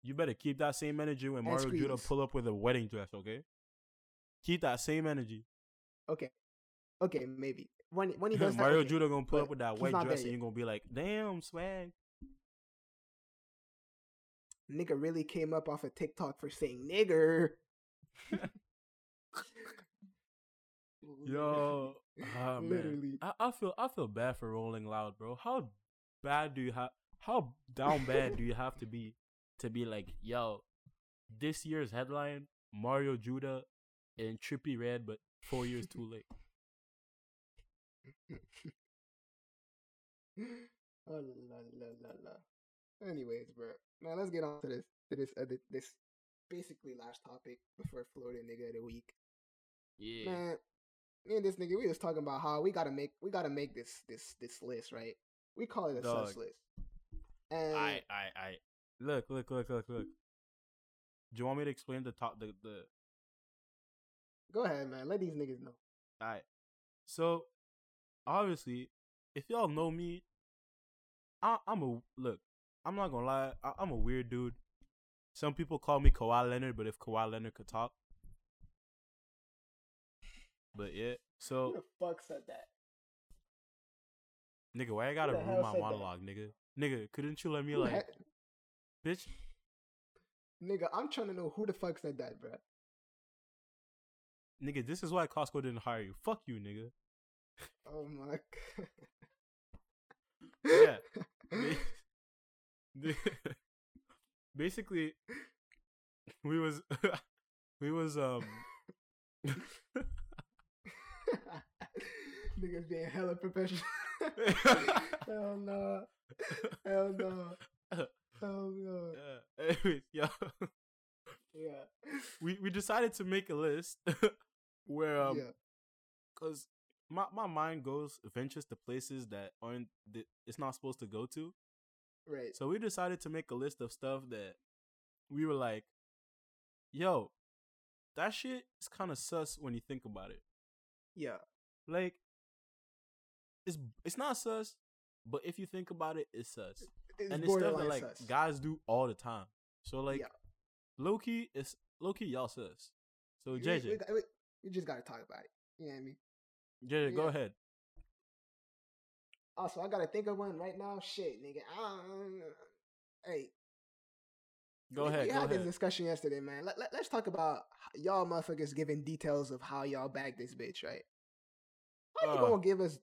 you better keep that same energy when And Mario Judah pull up with a wedding dress, okay? Keep that same energy. Okay, okay, maybe when when he does that, Mario okay. Judah gonna pull up with that white dress and you're gonna be like, damn, swag. nigga really came up off of TikTok for saying nigger. Yo, ah, man. Literally. I, I feel I feel bad for Rolling Loud, bro. How bad do you have? How down bad do you have to be to be like, yo, this year's headline: Mario Judah and Trippie Redd, but four years too late. oh, la, la, la, la. Anyways, bro. Now let's get on to this to this uh, this basically last topic before Florida nigga of the week. Yeah. Man, me and this nigga, we was talking about how we gotta make we gotta make this this this list, right? We call it a Dog. sus list. And I I I look look look look look. Do you want me to explain the top the the? Go ahead, man. Let these niggas know. Alright. So, obviously, if y'all know me, I, I'm a look. I'm not gonna lie. I, I'm a weird dude. Some people call me Kawhi Leonard, but if Kawhi Leonard could talk, but yeah. So, Who the fuck said that? nigga, why I gotta ruin my said that? monologue, nigga? Nigga, couldn't you let me like, bitch? nigga, I'm trying to know who the fuck said that, bro. Nigga, this is why Costco didn't hire you. Fuck you, nigga. Oh my god. Yeah. Basically, we was we was um Niggas being hella professional. Hell no. Hell no. Hell no. yeah. Anyways, yeah. Yeah. We we decided to make a list where um yeah. cuz my my mind goes ventures to places that aren't that it's not supposed to go to. Right. So we decided to make a list of stuff that we were like, yo, that shit is kind of sus when you think about it. Yeah. Like, it's it's not sus, but if you think about it, it's sus. It's and it's stuff that like sus. guys do all the time. So like, Yeah. low key, it's low key y'all sus. So JJ, we, got- we, we just gotta talk about it. You know what I mean? JJ, go ahead. Also, I gotta think of one right now. Shit, nigga. Um, hey, Go ahead. We go had ahead. this discussion yesterday, man. Let, let, us talk about y'all motherfuckers giving details of how y'all bag this bitch, right? How you Uh. gonna give us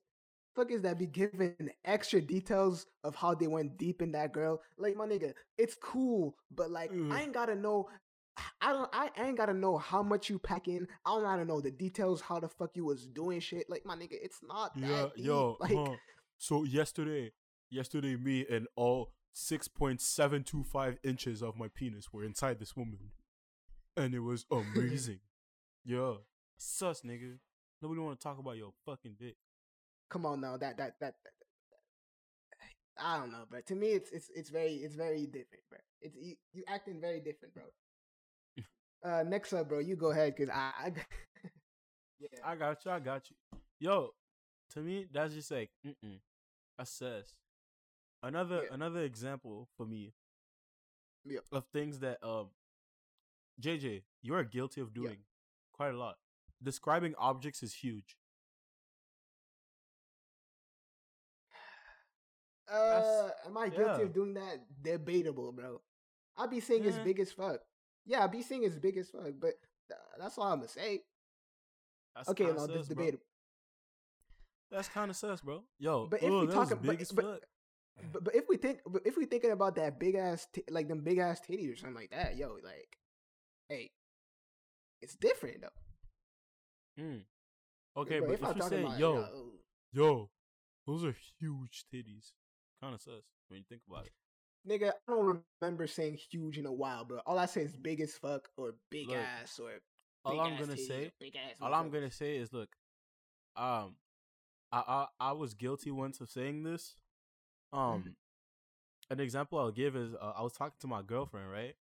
fuckers that be giving extra details of how they went deep in that girl? Like my nigga, it's cool, but like Ugh. I ain't gotta know. I don't. I ain't gotta know how much you pack in. I don't gotta know the details, how the fuck you was doing shit. Like my nigga, it's not that Yeah, deep. yo, like huh. So yesterday, yesterday, me and all six point seven two five inches of my penis were inside this woman, and it was amazing. yeah, sus, nigga. Nobody want to talk about your fucking dick. come on now that that that, that, that- I don't know, but to me it's it's it's very it's very different, bro. It's you, you acting very different, bro. Uh, next up, bro, you go ahead because I, I yeah, I got you. I got you. Yo, to me, that's just like, mm-mm. That's sus. Another Yeah. another example for me Yeah. of things that um, JJ, you are guilty of Yeah. doing quite a lot. Describing objects is huge. uh, am I guilty yeah. of doing that? Debatable, bro. I be saying it's Yeah. big as fuck. Yeah, I be saying it's big as fuck, but th- that's all I'm gonna say. That's Okay, no, this debatable. That's kind of sus, bro. Yo, But if oh, we talk was ab- big but- but- But, but if we think, but if we thinking about that big ass, t- like them big ass titties or something like that, yo, like, hey, it's different though. Mm. Okay, Bro, but if, I'm you say, about, yo, yo, those are huge titties, kind of sus when you think about it. Nigga, I don't remember saying huge in a while, bro. All I say is big as fuck or big Look, ass or All I'm gonna titties say, big ass. all I'm gonna say is, look, um, I I, I was guilty once of saying this. Um, Mm-hmm. an example I'll give is uh, I was talking to my girlfriend, right?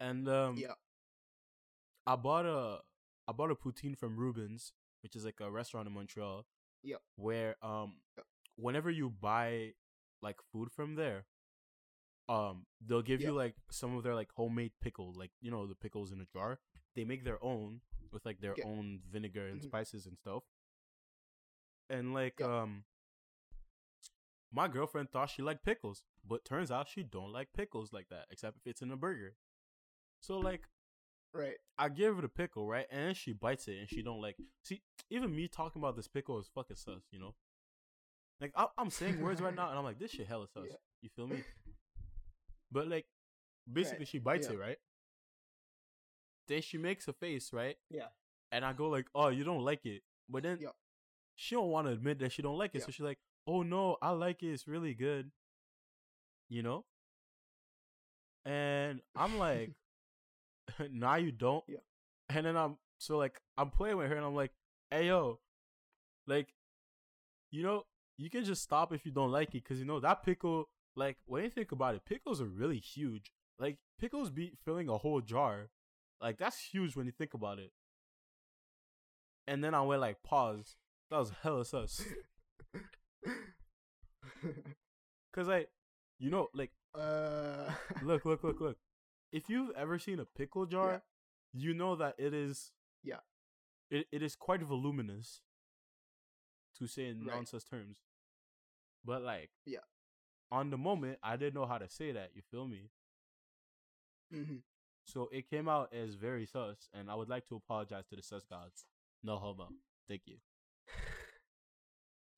And um, Yeah. I bought a I bought a poutine from Reuben's, which is like a restaurant in Montreal. Yep. Where um, Yep. whenever you buy like food from there, um, they'll give you like some of their like homemade pickle, like you know the pickles in a jar. They make their own with like their Yeah. own vinegar and Mhm. spices and stuff. And like Yep. um, my girlfriend thought she liked pickles, but turns out she don't like pickles like that, except if it's in a burger. So like Right. I give her the pickle, right? And she bites it and she don't like see even me talking about this pickle is fucking sus, you know? Like I, I'm saying words right now and I'm like, this shit hella sus. Yeah. You feel me? But like basically Right. she bites Yeah. it, right? Then she makes a face, right? Yeah. And I go like, Oh, you don't like it. But then Yeah. she don't want to admit that she don't like it. Yeah. So she's like, Oh no, I like it, it's really good. You know? And I'm like, nah, you don't. Yeah. And then I'm so like I'm playing with her and I'm like, hey yo, like, you know, you can just stop if you don't like it because you know that pickle. Like when you think about it, pickles are really huge. Like pickles be filling a whole jar. Like that's huge when you think about it. And then I went like pause. That was hella sus. Cause like, you know, like uh. look, look, look, look. If you've ever seen a pickle jar, you know that it is Yeah. It it is quite voluminous to say in Right. nonsense terms. But like Yeah. On the moment, I didn't know how to say that, you feel me? mhm. So it came out as very sus, and I would like to apologize to the sus gods. No homo. Thank you.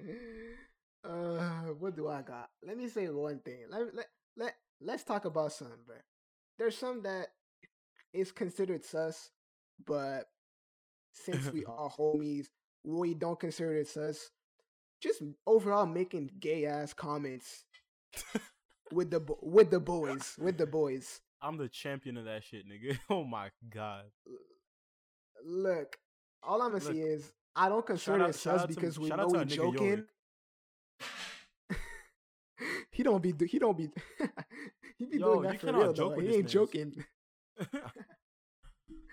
Uh, what do I got? Let me say one thing. Let let let let's talk about some, bro. There's some that is considered sus, but since we are homies, we don't consider it sus. Just overall making gay ass comments with the bo- with the boys, with the boys. I'm the champion of that shit, nigga. Oh my god. Look, all I'm gonna say is I don't consider out- it sus out to- because we know we joking. He don't be he don't be he be Yo, doing that for real joke though. He ain't joking.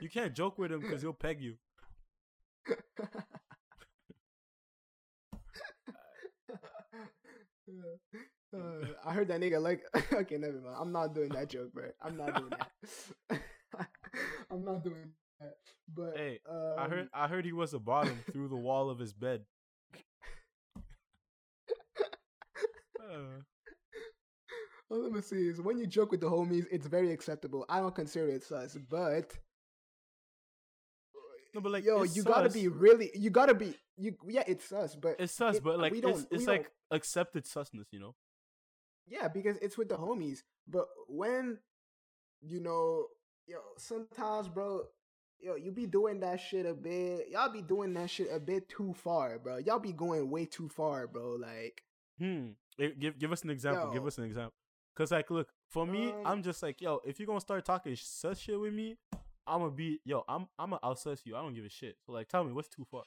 you can't joke with him because he'll peg you. Uh, I heard that nigga like okay, never mind. I'm not doing that joke, bro. I'm not doing that. I'm not doing that. But Hey, um, I heard I heard he was a bottom through the wall of his bed. Uh, all I'm gonna say is when you joke with the homies, it's very acceptable. I don't consider it sus, but no, but like yo, it's you gotta be really, you gotta be, you yeah, it's sus, but It's sus, it- but like we it's don't- it's don't- like accepted susness, you know. Yeah, because it's with the homies. But when you know, yo, sometimes, bro, yo, you be doing that shit a bit. Y'all be doing that shit a bit too far, bro. Y'all be going way too far, bro. Like, Hmm. Eh, Give give us an example. Give us an example. Cause like, look, for me, Um, I'm just like, yo, if you're gonna start talking sus shit with me, I'm gonna be, yo, I'm I'm gonna outsus you. I don't give a shit. So like, tell me what's too far.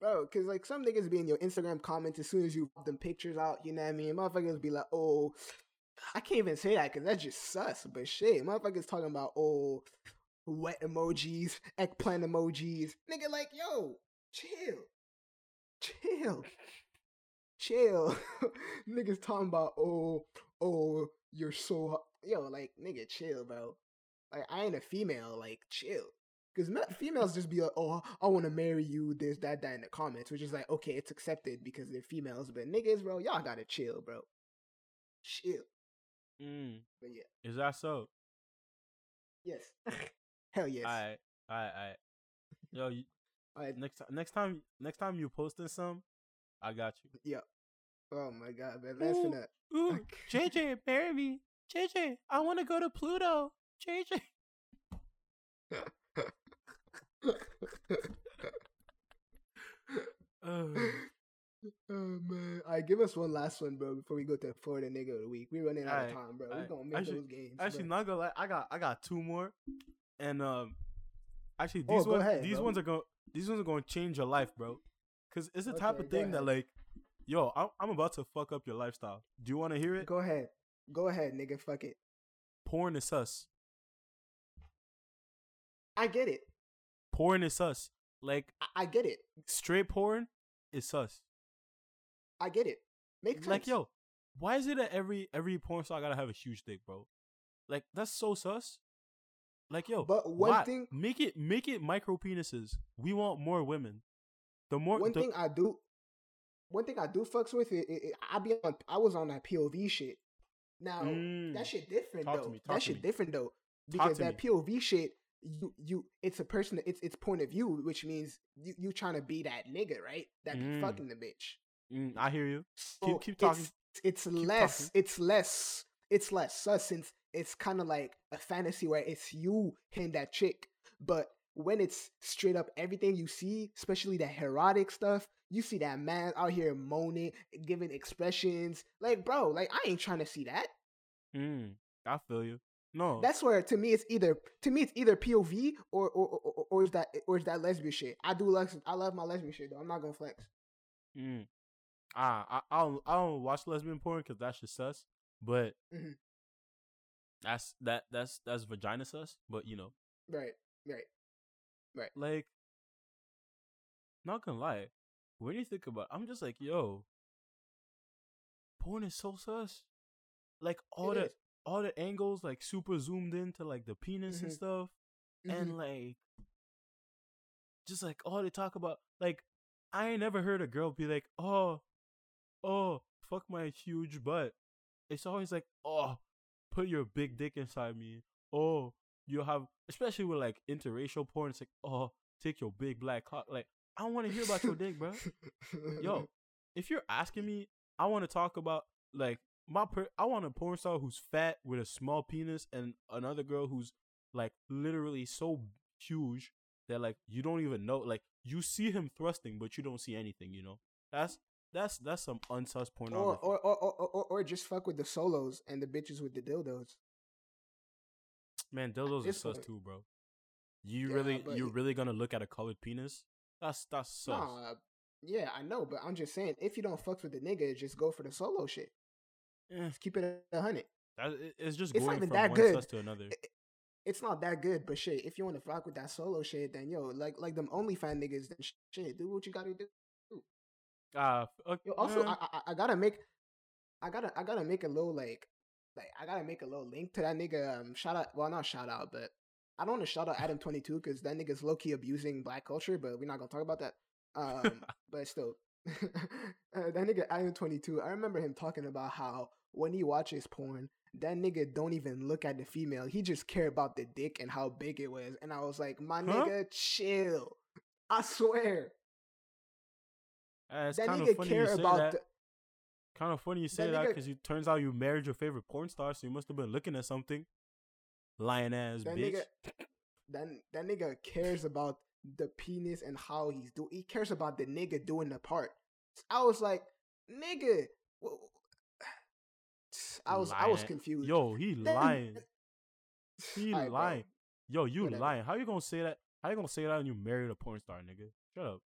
Bro, because like some niggas be in your Instagram comments as soon as you put them pictures out. You know what I mean? Motherfuckers be like, oh. I can't even say that because that's just sus. But shit, motherfuckers talking about oh, wet emojis, eggplant emojis. Nigga, like yo, chill, chill, chill. Niggas talking about oh, oh, you're so hot. yo, like nigga, chill, bro. Like I ain't a female, like chill. Because females just be like, oh, I want to marry you, this, that, that in the comments, which is like, okay, it's accepted because they're females. But niggas, bro, y'all gotta chill, bro. Chill. Mm. But yeah, Is that so? yes. Hell yes. Alright, alright, alright. Yo, you, Alright, next time, next time, next time you posting some, I got you. Yeah. Oh my god, man. That's Ooh. finna. Ooh, JJ, marry me. JJ, I want to go to Pluto. JJ. Uh, oh man. Alright, give us one last one, bro, before we go to Florida nigga of the week. We running out Alright, of time, bro. We alright. gonna make Actually- those games. actually, bro. not gonna lie, I got I got two more, and um, actually Oh, these go ones ahead, these bro. ones are going these ones are going to change your life, bro. Cause it's the type of thing that like, yo, I'm I'm about to fuck up your lifestyle. Do you want to hear it? Go ahead. Go ahead, nigga. Fuck it. Porn is sus. I get it. Porn is sus. Like I, I get it. straight porn is sus. I get it. Makes sense. Like yo, why is it that every every porn star gotta have a huge dick, bro? Like that's so sus. Like yo, But one why? thing- make it make it micro penises. We want more women. The more one the, thing I do one thing I do fucks with it, it, it I be on I was on that POV shit. Now Mm. that shit different Talk though. me, that shit me. different though because that POV shit you you it's a person it's it's point of view which means you you trying to be that nigga right that be Mm. fucking the bitch. Mm, I hear you. So keep talking. It's, it's less talking. it's less it's less sus since it's kind of like a fantasy where it's you hitting that chick, but when it's straight up everything you see, especially that erotic stuff, you see that man out here moaning, giving expressions. Like, bro, like I ain't trying to see that. Mm, I feel you. No, That's where to me it's either to me it's either POV or or or, or, is that or is that lesbian shit. I do like I love my lesbian shit though. I'm not gonna flex. Mm. Ah, I, I don't I don't watch lesbian porn because that's just sus. But Mhm. that's that that's that's vagina sus. But you know, right, Right, right. like, not gonna lie, when you think about, it, I'm just like, yo, porn is so sus. Like all It the is. All the angles like super zoomed into like the penis and Mhm. stuff, Mhm. and like, just like all they talk about, like, I ain't never heard a girl be like, oh, oh, fuck my huge butt. It's always like, oh, put your big dick inside me. Oh, you have, especially with like interracial porn. It's like, oh, take your big black cock. Like, I don't want to hear about your dick, bro. Yo, if you're asking me, I want to talk about like my. Per- I want a porn star who's fat with a small penis, and another girl who's like literally so huge that like you don't even know. Like you see him thrusting, but you don't see anything. You know, that's that's that's some unsus or, pornography. or, or, or, or, or just fuck with the solos and the bitches with the dildos. Man, dildos are sus too, bro. You Yeah, really, you're really gonna look at a colored penis? That's that's sus. Nah, yeah, I know, but I'm just saying, if you don't fuck with the nigga, just go for the solo shit. Eh, keep it a hundred. that, it's just It's not going even from that one good. sus to another. It- It's not that good, but shit, if you want to rock with that solo shit, then yo, like like them OnlyFans niggas, then shit, do what you gotta do. Ah, uh, Yo, also, I, I I gotta make, I gotta I gotta make a little like, like I gotta make a little link to that nigga. Um, shout out, well not shout out, but I don't want to shout out Adam Twenty Two because that nigga's low key abusing black culture, but we're not gonna talk about that. Um, but still, Uh, that nigga Adam Twenty Two. I remember him talking about how when he watches porn, that nigga don't even look at the female. He just care about the dick and how big it was. And I was like, my Huh? nigga, chill. I swear. Uh, it's that nigga of funny you care about that. the, Kind of funny you say that nigga- because it turns out you married your favorite porn star, so you must have been looking at something. Lion ass that bitch. nigga that, that nigga cares about the penis and how he's doing he cares about the nigga doing the part i was like nigga i was i was confused Yo, he Then- lying. He Alright, bro. lying. Yo, you Whatever. lying. How you gonna say that? How you gonna say that when you married a porn star, nigga? Shut up.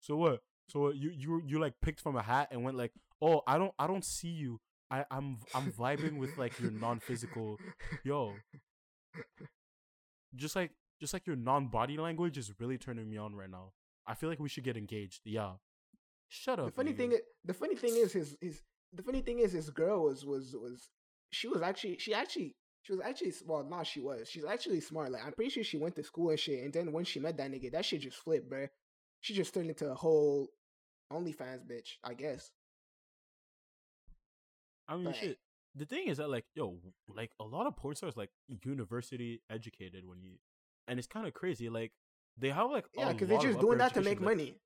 So what? So what, you you you like picked from a hat and went like, oh, I don't I don't see you. I I'm I'm vibing with like your non physical. Yo, just like just like your non body language is really turning me on right now. I feel like we should get engaged. Yeah. Shut up. the funny nigga. thing the funny thing is his his the funny thing is his girl was was was she was actually she actually she was actually well not she was she's actually smart like i'm pretty sure she went to school and shit and then when she met that nigga that shit just flipped bro. she just turned into a whole OnlyFans bitch i guess I mean, But- shit. The thing is that, like, yo, like a lot of porn stars, like, university educated when you, and it's kind of crazy. Like, they have like, yeah because they're just doing that to make money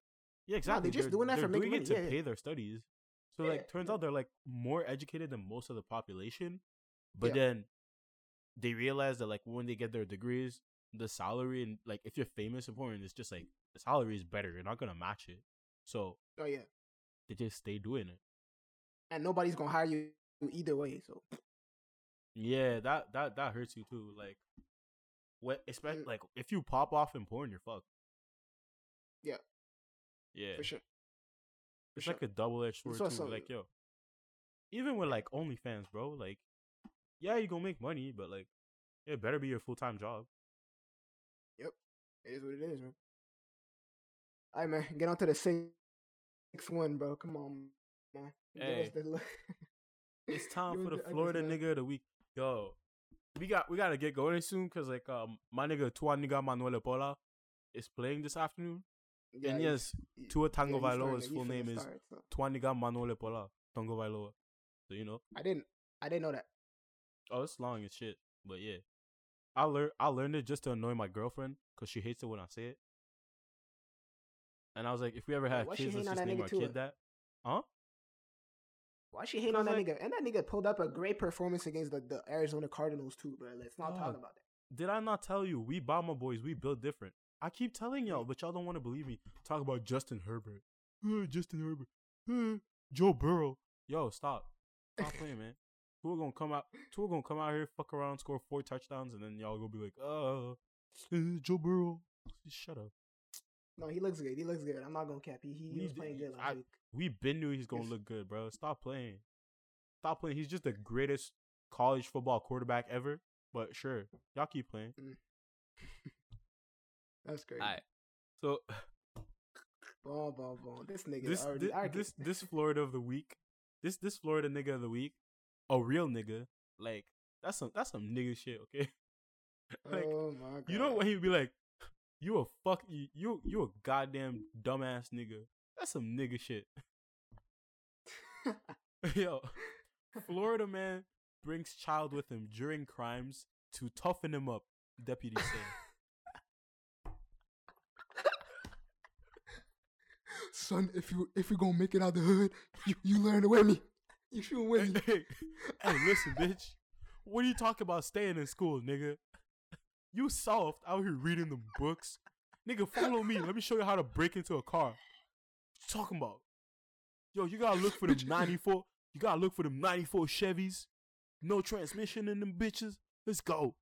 Yeah, exactly. just doing that they're for making money, to yeah. pay their studies. So, Yeah, like, turns out they're like more educated than most of the population, but Yeah. then they realize that like when they get their degrees, the salary and like if you're famous in porn, it's just like the salary is better. You're not gonna match it, so oh yeah they just stay doing it. and nobody's gonna hire you either way so Yeah, that that that hurts you too. Like, what? Especially Mm. like if you pop off in porn, you're fucked. Yeah. Yeah, for sure it's sure. like a double edged sword too. Like, yo, even with like OnlyFans, bro. Like, yeah, you gonna make money, but like, it better be your full time job. Yep. It is what it is man all right man get on to the six one bro come on man Hey. the. It's time for the the Florida nigga of the week. Yo, we got we gotta get going soon because like um my nigga Tuanigamanuolepola is playing this afternoon. Yeah, and yes, Tua Tango starting Vailoa's full name is start, so. Twaniga Manuel Pola Tongo Vailoa. So you know, I didn't. I didn't know that. oh, it's long as shit. But yeah, I learned I learned it just to annoy my girlfriend because she hates it when I say it. And I was like, if we ever have kids, let's just name our Tua? kid that. Huh? Why she hating on that like- nigga? And that nigga pulled up a great performance against the, the Arizona Cardinals too, bro. Let's not talk about that. Did I not tell you we Bama boys we build different? I keep telling y'all, but y'all don't want to believe me. Talk about Justin Herbert. Uh, Justin Herbert. Uh, Joe Burrow. Yo, stop. Stop playing, man. Tua gonna come out. Tua gonna come out here, fuck around, score four touchdowns, and then y'all gonna be like, uh, uh Joe Burrow. Shut up. No, he looks good. He looks good. I'm not gonna cap. He he, he was playing good last I- week. We been knew he's gonna look good, bro. Stop playing. Stop playing. He's just the greatest college football quarterback ever. But sure, y'all keep playing. Mm. That's crazy. Alright. So Boom, boom, boom. This nigga this already. thi- I this this Florida of the week, this this Florida nigga of the week, a real nigga, like that's some that's some nigga shit, okay? like oh my god. you know when he would be like, you a fuck you you you a goddamn dumbass nigga. That's some nigga shit. Yo, Florida man brings child with him during crimes to toughen him up. Deputy say. Son, if you if you gonna make it out the hood, you, you learn to with me. You should hey, with me. hey, hey, listen, bitch. What are you talking about staying in school, nigga? You soft out here reading the books. Nigga, follow me. Let me show you how to break into a car. Talking about? Yo, you gotta look for them 94. You gotta look for them 94 Chevys. No transmission in them bitches. Let's go.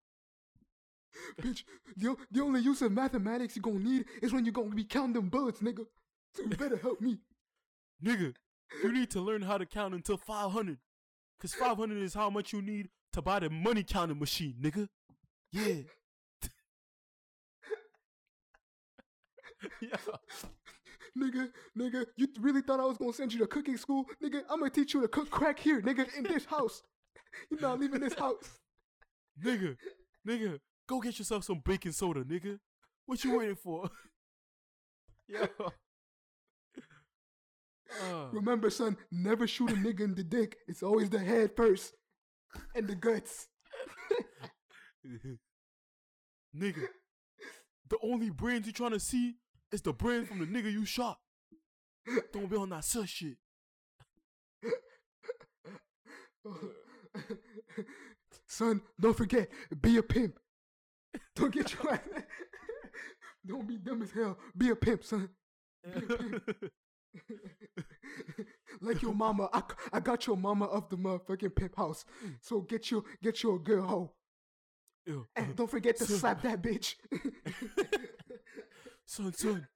Bitch, the, the only use of mathematics you're gonna need is when you're gonna be counting them bullets, nigga. So you better help me. Nigga, you need to learn how to count until 500. Cause 500 is how much you need to buy the money counting machine, nigga. Yeah. yeah. Nigga, nigga, you really thought I was gonna send you to cooking school? Nigga, I'm gonna teach you to cook crack here, nigga, in this house. You're not leaving this house. Nigga, nigga, go get yourself some baking soda, nigga. What you waiting for? Yo. Uh, Remember, son, never shoot a nigga in the dick. It's always the head first. And the guts. nigga, the only brains you trying to see is the brain from the nigga you shot. Don't be on that sus shit. son, don't forget, be a pimp. Don't get your ass. Don't be dumb as hell. Be a pimp, son. like your mama, I, I got your mama of the motherfucking pimp house. So get you get you a good hoe. Ew. And don't forget to slap that bitch. son, son,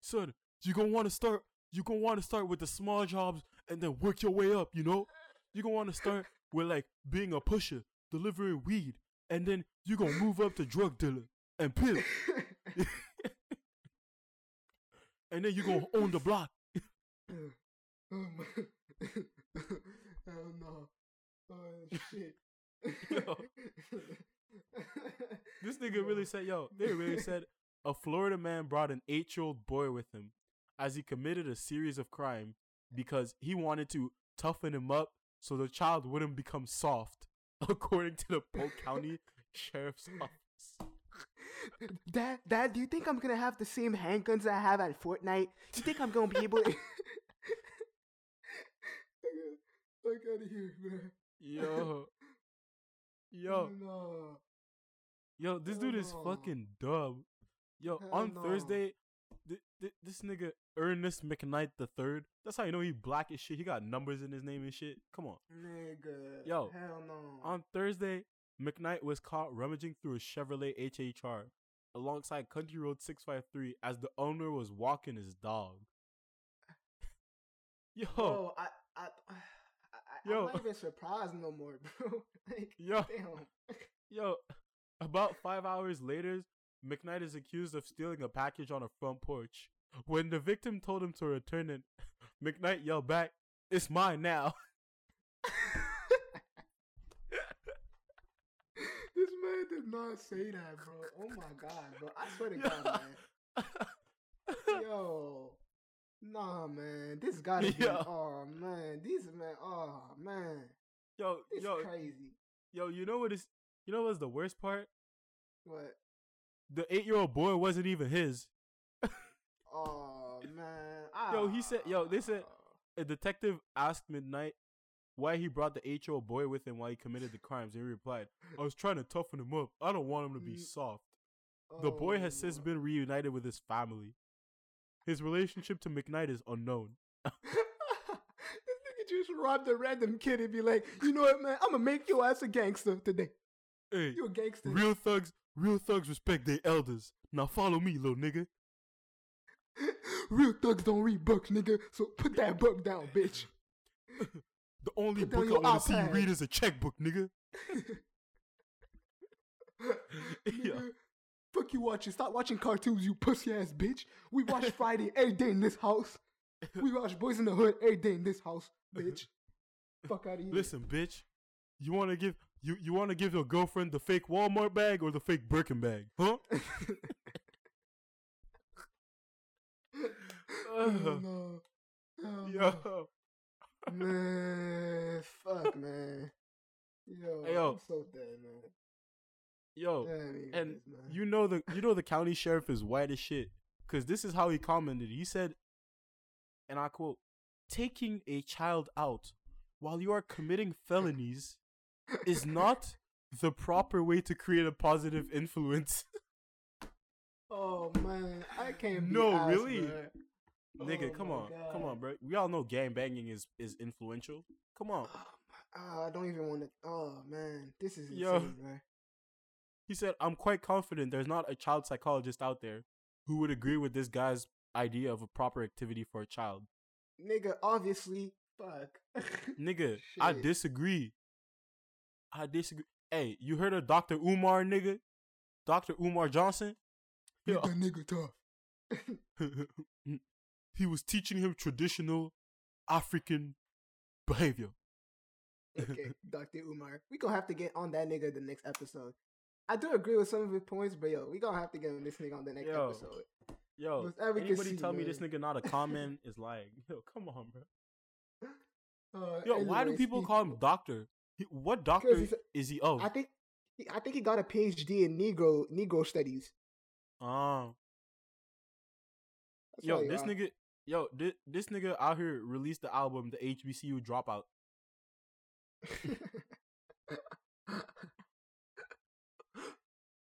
son, you gonna want to start. You gonna want to start with the small jobs and then work your way up. You know, you gonna want to start with like being a pusher, delivering weed, and then you gonna move up to drug dealer and pimp, and then you gonna own the block. oh my. Hell no. Oh shit. Yo. This nigga really said, yo, they really said a Florida man brought an eight year old boy with him as he committed a series of crime because he wanted to toughen him up so the child wouldn't become soft, according to the Polk County Sheriff's Office. Dad, Dad, do you think I'm gonna have the same handguns I have at Fortnite? Do you think I'm gonna be able to? Out of here, man. Yo. Yo, No. yo, this dude is fucking dumb. Yo, Hell on no. Thursday, th- th- this nigga Ernest McKnight the third. That's how you know he black as shit. He got numbers in his name and shit. Come on. Nigga. Yo, Hell no. On Thursday, McKnight was caught rummaging through a Chevrolet HHR alongside Country Road 653 as the owner was walking his dog. Yo, Bro, I, I, I, I, Yo. I'm not even surprised no more, bro. like, yo, damn. yo. About five hours later, McKnight is accused of stealing a package on a front porch. When the victim told him to return it, McKnight yelled back, It's mine now. this man did not say that, bro. Oh my god, bro. I swear to God, man. Yo, nah, man, this gotta be. Yo. Oh man, these man. Oh man, Yo, it's yo, crazy. yo, you know what is you know what's the worst part? What? The eight year old boy wasn't even his. Oh man. Yo, he said- yo, they said- Ah. A detective asked McKnight why he brought the eight year old boy with him while he committed the crimes, and he replied, I was trying to toughen him up. I don't want him to be Mm. soft. The boy has since Oh. been reunited with his family. His relationship to McKnight is unknown. this nigga just robbed a random kid and be like, you know what, man? I'm gonna make your ass a gangster today. Hey, You a gangster. real thugs, real thugs respect their elders. Now follow me, little nigga. Real thugs don't read books, nigga. So put that book down, bitch. The only Put book I want to see you read is a checkbook, nigga. Nigga, Fuck you watching. Stop watching cartoons, you pussy ass bitch. We watch Friday every day in this house. We watch Boyz n the Hood every day in this house, bitch. Fuck out of here. Listen, bitch. You want to give you you want to give your girlfriend the fake Walmart bag or the fake Birkin bag, huh? oh, no. Oh, no. Yo, Man, fuck, man. Yo, Hey, yo. I'm so dead, man. yo, Damn, and man. you know the you know the county sheriff is white as shit. Cause this is how he commented. He said, and I quote, "Taking a child out while you are committing felonies is not the proper way to create a positive influence." Oh man, I can't. No, asked, really? man. Nigga, Oh, come on, come on, bro. We all know gang banging is is influential. Come on. Oh, ah, I don't even want to. Oh man, this is insane, Yo. man. He said, I'm quite confident there's not a child psychologist out there who would agree with this guy's idea of a proper activity for a child. Nigga, obviously, fuck. Nigga, I disagree. I disagree. Hey, you heard of Dr. Umar, nigga? Dr. Umar Johnson? Make that nigga tough. he was teaching him traditional African behavior. okay, Dr. Umar. We gonna have to get on that nigga the next episode. I do agree with some of his points, but yo, we gonna have to get on this nigga on the next Yo. episode. Yo, anybody tell me this nigga not a common is lying. Yo, come on, bro. Uh, Yo, why do people he- call him doctor? What doctor is he of? I think, he- I think he got a PhD in Negro Negro studies. Oh, That's yo, this are. nigga, yo, this, this nigga out here released the album, the HBCU Dropout.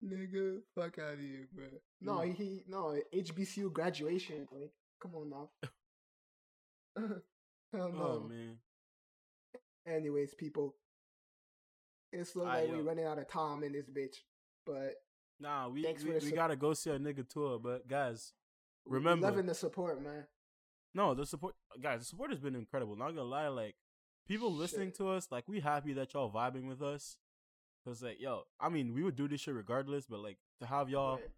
Nigga, fuck out of here, bro. No, he, he no HBCU graduation. Like, come on now. Hell no. Oh man, Anyways, people, it's look like we running out of time in this bitch. But nah, we we, we sup- gotta go see a nigga tour, but guys, Remember- loving the support, man. no, the support, guys, the support has been incredible. Not gonna lie, like people listening to us, like we happy that y'all vibing with us. Cause like, yo, I mean, we would do this shit regardless, but like to have y'all Right.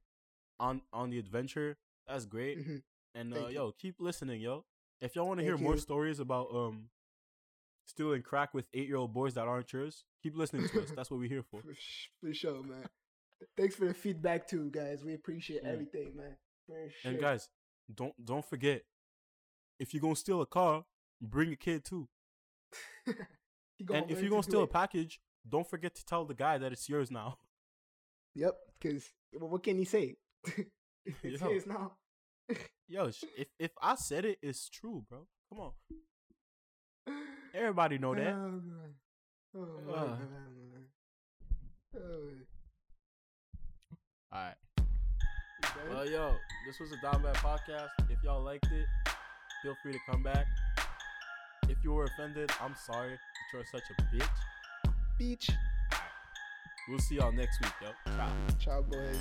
on on the adventure, that's great. Mhm. And uh, yo, keep listening, yo. If y'all want to hear Thank more stories about um stealing crack with eight year old boys that aren't yours, keep listening to us. That's what we're here for. For, sure, man. Thanks for the feedback too, guys. We appreciate Yeah. everything, man. Sure. And guys, don't don't forget, if you're gonna steal a car, bring a kid too. And if you're gonna steal a package, don't forget to tell the guy that it's yours now. Yep, because what can he say? it's Yo. his now. Yo, if if I said it, it's true, bro. Come on, everybody know that. Oh. Oh, my Ugh. God, man. Oh, All right. okay. Well, yo, this was a Down Bad podcast. If y'all liked it, feel free to come back. If you were offended, I'm sorry that you're such a bitch. Beach. We'll see y'all next week, yo. Ciao. Ciao, boys.